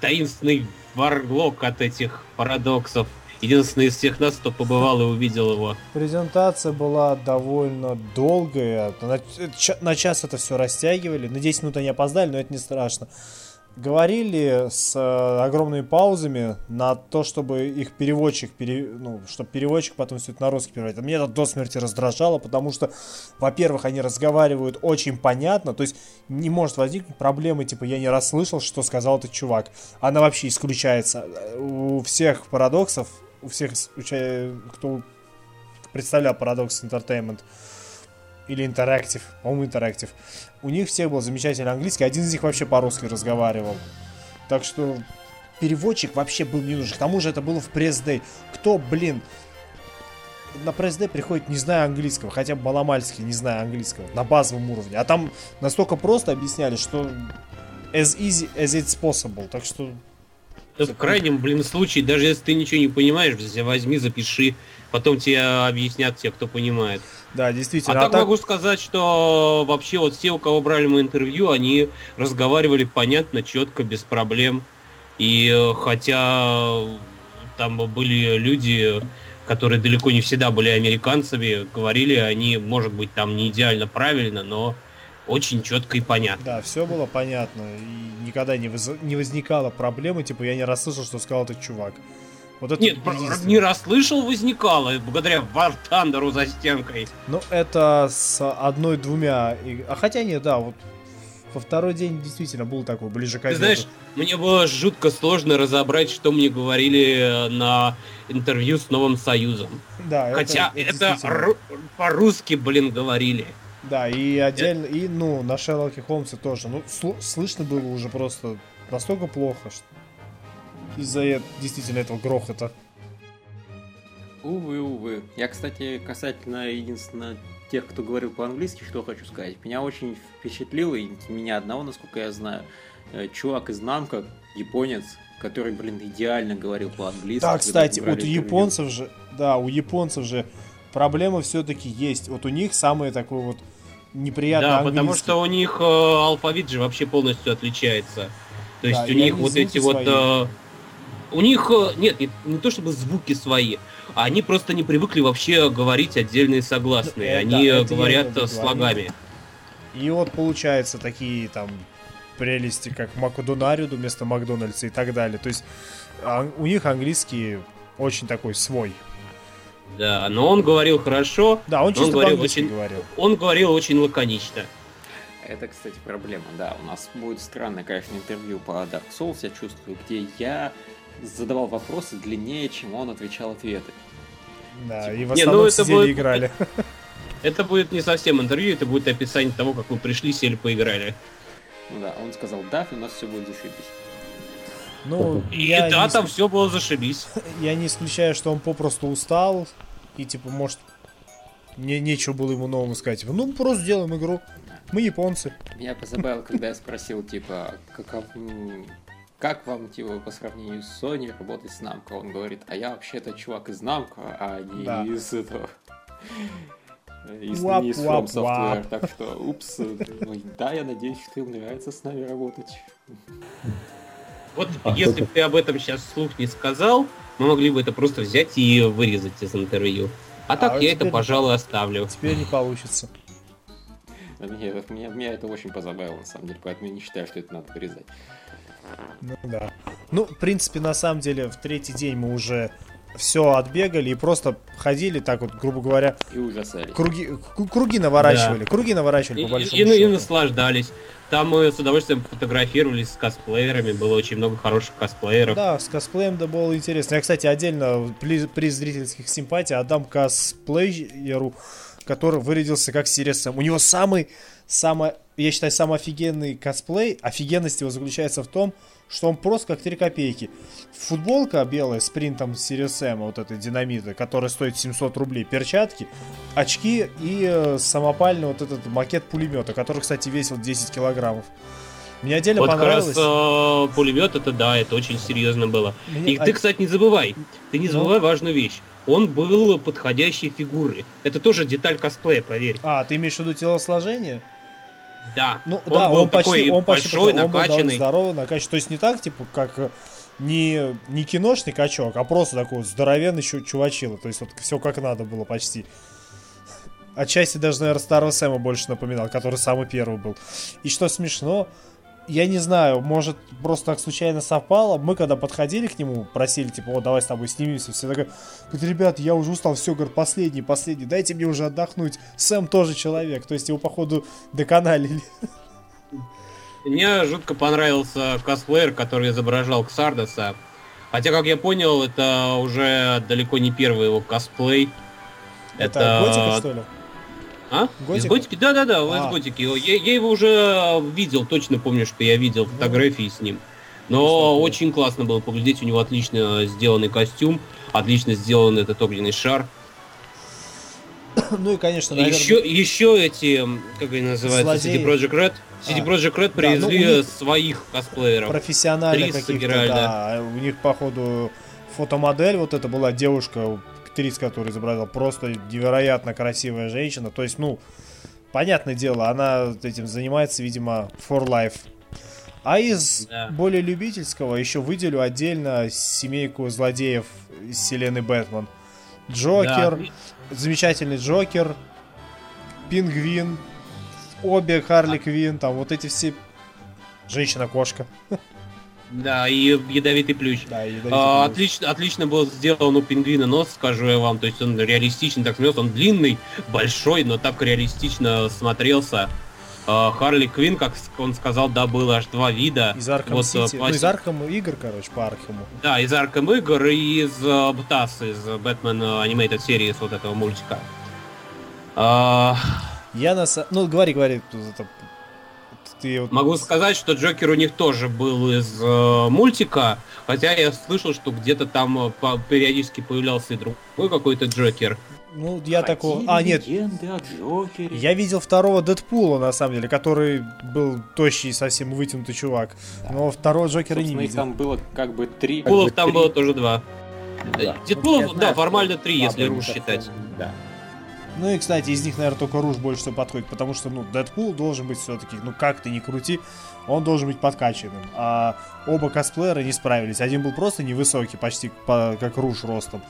B: таинственный варлок от этих парадоксов единственный из всех нас, кто побывал и увидел его.
C: Презентация была довольно долгая. На, на час это все растягивали. На 10 минут они опоздали, но это не страшно говорили с э, огромными паузами на то, чтобы их переводчик, пере, ну, чтобы переводчик потом все это на русский переводит. А меня это до смерти раздражало, потому что, во-первых, они разговаривают очень понятно, то есть не может возникнуть проблемы, типа, я не расслышал, что сказал этот чувак. Она вообще исключается. У всех парадоксов, у всех, кто представлял Paradox Entertainment, или Interactive, по-моему, Interactive. У них всех был замечательный английский, один из них вообще по-русски разговаривал. Так что переводчик вообще был не нужен. К тому же это было в пресс-дэй. Кто, блин, на пресс-дэй приходит, не зная английского, хотя бы маломальски не зная английского, на базовом уровне. А там настолько просто объясняли, что as easy as it's possible. Так что...
B: В крайнем, блин, случае, даже если ты ничего не понимаешь, возьми, запиши, потом тебе объяснят те, кто понимает.
C: Да, действительно.
B: А, а так, так могу сказать, что вообще вот все, у кого брали мы интервью, они разговаривали понятно, четко, без проблем. И э, хотя там были люди, которые далеко не всегда были американцами, говорили они, может быть, там не идеально правильно, но очень четко и понятно.
C: Да, все было понятно. И никогда не, воз... не возникало проблемы, типа я не расслышал, что сказал этот чувак.
B: Вот это Нет, не расслышал, возникало, благодаря War Thunder за стенкой.
C: Ну, это с одной-двумя... А хотя нет, да, вот во второй день действительно был такой, ближе к Ты
B: знаешь, мне было жутко сложно разобрать, что мне говорили на интервью с Новым Союзом. Да, Хотя это, это, это по-русски, блин, говорили.
C: Да, и отдельно, это... и, ну, на Шерлоке Холмсе тоже. Ну, слышно было уже просто настолько плохо, что из-за действительно этого грохота.
A: Увы, увы. Я, кстати, касательно единственно тех, кто говорил по-английски, что хочу сказать. Меня очень впечатлило, и меня одного, насколько я знаю, э, чувак из Намка, японец, который, блин, идеально говорил по-английски.
C: Да, кстати, вот у японцев же, да, у японцев же проблема все-таки есть. Вот у них самый такой вот неприятный Да,
B: английский. потому что у них э, алфавит же вообще полностью отличается. То есть да, у них вот эти свои. вот э, у них э, нет, не, не то чтобы звуки свои, а они просто не привыкли вообще говорить отдельные согласные. Ну, они да, говорят э, слогами.
C: И вот получается такие там прелести, как Макдонариуду вместо Макдональдса и так далее. То есть а, у них английский очень такой свой.
B: Да, но он говорил хорошо.
C: Да, он чисто он говорил очень, говорил.
B: Он говорил очень лаконично.
A: Это, кстати, проблема, да. У нас будет странное, конечно, интервью по Dark Souls, я чувствую, где я задавал вопросы длиннее, чем он отвечал ответы.
C: Да, типа... и в основном не, ну, это сидели будет... играли.
B: Это будет не совсем интервью, это будет описание того, как вы пришли, сели, поиграли.
A: Ну да, он сказал да, и у нас все будет зашибись.
C: Ну,
B: и я да, не... там все было зашибись.
C: Я не исключаю, что он попросту устал, и типа, может, не, нечего было ему новому сказать. Типа, ну, просто сделаем игру. Мы японцы.
A: Меня позабавило, когда я спросил, типа, каков, как вам, типа, по сравнению с Sony работать с Namco? Он говорит, а я вообще-то чувак из Namco, а не да. из этого... Из, не из From Software, так что, упс, да, я надеюсь, что им нравится с нами работать.
B: Вот а, если бы ты об этом сейчас вслух не сказал, мы могли бы это просто взять и вырезать из интервью. А, а так я это, пожалуй, оставлю.
C: Теперь не получится.
A: Меня, меня, меня это очень позабавило, на самом деле, поэтому я не считаю, что это надо вырезать.
C: Ну да. Ну, в принципе, на самом деле, в третий день мы уже все отбегали и просто ходили так вот, грубо говоря.
A: И ужасались.
C: Круги, круги наворачивали. Да. Круги наворачивали, и, по большому
B: и, счету. И, наслаждались. Там мы с удовольствием фотографировались с косплеерами, было очень много хороших косплееров.
C: Да, с косплеем да было интересно. Я, кстати, отдельно при, при зрительских симпатий отдам косплееру, который вырядился как Сириус У него самый самое, я считаю, самый офигенный косплей, офигенность его заключается в том, что он просто как 3 копейки. Футболка белая с принтом Sirius вот этой динамита, которая стоит 700 рублей, перчатки, очки и э, самопальный вот этот макет пулемета, который, кстати, весил 10 килограммов. Мне отдельно вот понравилось. Как
B: раз, э, пулемет это да, это очень серьезно было. Мне... И ты, кстати, не забывай, ты не ну? забывай ну? важную вещь. Он был подходящей фигуры. Это тоже деталь косплея, поверь.
C: А, ты имеешь в виду телосложение?
B: Да.
C: Ну он да, он почти, он почти большой, он накачанный. Был здоровый, накачанный. То есть не так, типа, как не, не киношный качок, а просто такой здоровенный чувачила. То есть вот все как надо было почти. Отчасти даже, наверное, старого Сэма больше напоминал, который самый первый был. И что смешно, я не знаю, может, просто так случайно совпало. Мы когда подходили к нему, просили, типа, о, давай с тобой снимемся. Все такое, говорит, ребят, я уже устал, все, говорит, последний, последний, дайте мне уже отдохнуть. Сэм тоже человек, то есть его, походу, доканалили.
B: Мне жутко понравился косплеер, который изображал Ксардоса. Хотя, как я понял, это уже далеко не первый его косплей.
C: Это, это... Готика, что ли?
B: А? Готика? Из Готики? Да-да-да, а. из Готики. Я, я его уже видел, точно помню, что я видел фотографии с ним. Но очень классно было поглядеть, у него отлично сделанный костюм, отлично сделан этот огненный шар.
C: Ну и, конечно, наверное...
B: Еще, еще эти, как они называются, Zlодеи. CD Project Red. CD а. Project Red привезли да, ну, своих косплееров.
C: Профессионально каких-то, да. У них, походу, фотомодель вот это была девушка, актриса, которая изображала, просто невероятно красивая женщина. То есть, ну, понятное дело, она этим занимается, видимо, for life. А из да. более любительского еще выделю отдельно семейку злодеев из вселенной Бэтмен. Джокер, да. замечательный Джокер, Пингвин, обе Харли Квин, там вот эти все... Женщина-кошка.
B: Да, и ядовитый плющ. Да, ядовитый а, плющ. Отлично, отлично был сделан у пингвина нос, скажу я вам. То есть он реалистичный, так смотрелся. Он длинный, большой, но так реалистично смотрелся. А, Харли Квин, как он сказал, да, было аж два вида.
C: Из Арkham вот, City. По... Ну, из Арkham игр, короче, по Архаму.
B: Да, из Арkham игр и из uh, ТАСС, из Бэтмен Animated Series вот этого мультика.
C: А... Я на Ну, говори, говори,
B: ты вот... Могу сказать, что Джокер у них тоже был из э, мультика, хотя я слышал, что где-то там э, по, периодически появлялся и другой какой-то Джокер.
C: Ну, я такого... А, нет. Я видел второго Дэдпула, на самом деле, который был тощий, совсем вытянутый чувак. Да. Но второго Джокера Собственно, не видел.
A: там было как бы три...
B: Пулов там три. было тоже два. Да. Дедпулов, да, формально три, если руш считать. Да.
C: Ну и, кстати, из них, наверное, только Руж больше всего подходит, потому что, ну, Дэдпул должен быть все-таки, ну, как ты ни крути, он должен быть подкачанным. А оба косплеера не справились. Один был просто невысокий, почти по, как Руж ростом,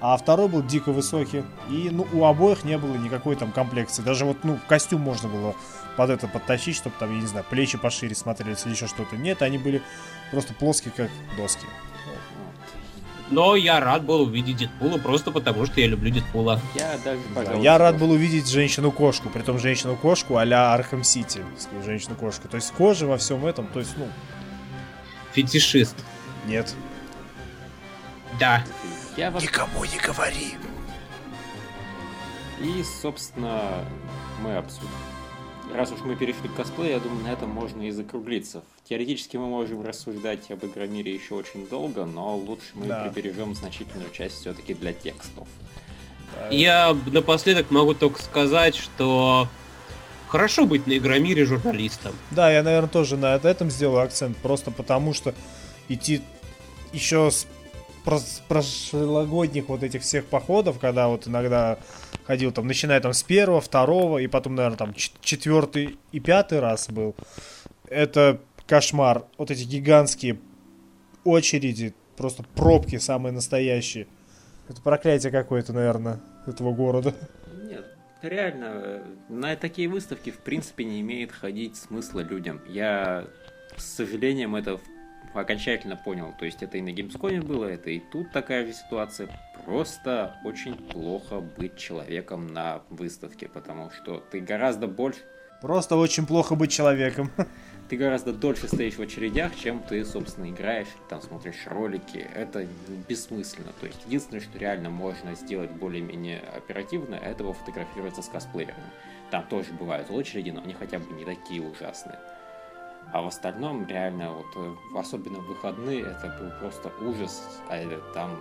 C: а второй был дико высокий. И, ну, у обоих не было никакой там комплекции. Даже вот, ну, костюм можно было под это подтащить, чтобы там, я не знаю, плечи пошире смотрелись или еще что-то. Нет, они были просто плоские, как доски.
B: Но я рад был увидеть Дедпула просто потому, что я люблю Дедпула.
A: Я даже,
C: да, Я рад был увидеть женщину-кошку, при том женщину-кошку а-ля Arkham City. Женщину-кошку. То есть кожа во всем этом, то есть, ну...
B: Фетишист.
C: Нет.
B: Да.
C: Я вас... Никому не говори.
A: И, собственно, мы обсудим раз уж мы перешли к косплею, я думаю, на этом можно и закруглиться. Теоретически мы можем рассуждать об Игромире еще очень долго, но лучше мы да. прибережем значительную часть все-таки для текстов.
B: Я напоследок могу только сказать, что хорошо быть на Игромире журналистом.
C: Да, я, наверное, тоже на этом сделаю акцент, просто потому что идти еще с прошлогодних вот этих всех походов, когда вот иногда ходил там, начиная там с первого, второго, и потом, наверное, там четвертый и пятый раз был. Это кошмар. Вот эти гигантские очереди, просто пробки самые настоящие. Это проклятие какое-то, наверное, этого города.
A: Нет, реально, на такие выставки в принципе не имеет ходить смысла людям. Я, с сожалением, это окончательно понял. То есть это и на Gamescom было, это и тут такая же ситуация. Просто очень плохо быть человеком на выставке, потому что ты гораздо больше...
C: Просто очень плохо быть человеком.
A: Ты гораздо дольше стоишь в очередях, чем ты, собственно, играешь, там смотришь ролики. Это бессмысленно. То есть единственное, что реально можно сделать более-менее оперативно, это фотографироваться с косплеерами. Там тоже бывают очереди, но они хотя бы не такие ужасные. А в остальном реально, вот э, особенно в выходные, это был просто ужас. А это там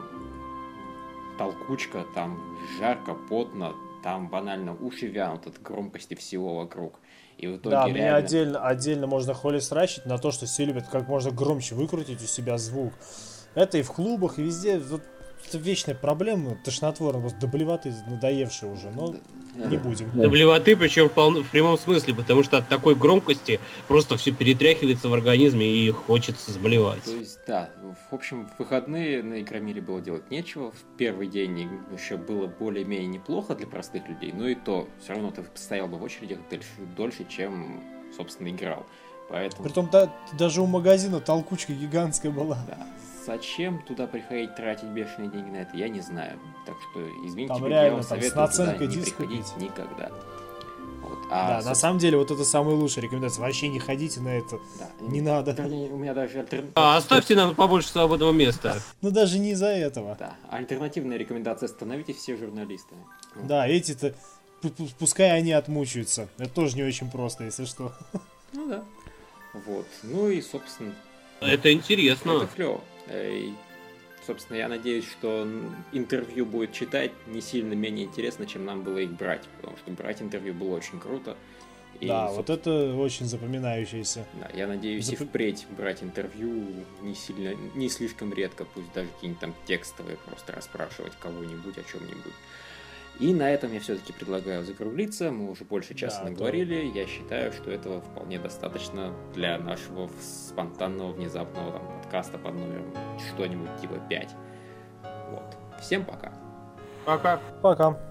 A: толкучка, там жарко, потно, там банально уши вянут от громкости всего вокруг. И в итоге
C: да,
A: реально...
C: мне отдельно, отдельно можно холи стращить на то, что все любят как можно громче выкрутить у себя звук. Это и в клубах, и везде. Вот это вечная проблема, тошнотворно, просто доблеватый, надоевший уже, но не будем.
B: Доблевоты, причем в, в прямом смысле, потому что от такой громкости просто все перетряхивается в организме и хочется заболевать. То есть,
A: да, в общем, в выходные на Игромире было делать нечего. В первый день еще было более-менее неплохо для простых людей, но и то, все равно ты стоял бы в очередях дольше, дольше чем, собственно, играл. Поэтому...
C: Притом да, даже у магазина толкучка гигантская была.
A: Да, Зачем туда приходить, тратить бешеные деньги на это, я не знаю. Так что, извините,
C: там реально, я вам советую туда не
A: приходить купить. никогда.
C: Вот. А, да, собственно... на самом деле, вот это самая лучшая рекомендация. Вообще не ходите на это. Да. Не надо.
A: У меня даже
B: альтер... А, оставьте нам побольше свободного места.
C: Ну даже не из-за этого.
A: Да. Альтернативная рекомендация становитесь все журналисты.
C: Да, эти-то пускай они отмучаются. Это тоже не очень просто, если что.
A: Ну да. Вот. Ну и, собственно...
B: Это интересно.
A: Это клево. Э, и, собственно, я надеюсь, что интервью будет читать не сильно менее интересно, чем нам было их брать, потому что брать интервью было очень круто.
C: И, да, вот это очень запоминающееся.
A: Да, я надеюсь Зап... и впредь брать интервью не сильно, не слишком редко, пусть даже какие-нибудь там текстовые, просто расспрашивать кого-нибудь о чем-нибудь. И на этом я все-таки предлагаю закруглиться. Мы уже больше часа да, наговорили. Да. Я считаю, что этого вполне достаточно для нашего спонтанного, внезапного там, подкаста под номером что-нибудь типа 5. Вот. Всем пока.
B: Пока.
C: Пока.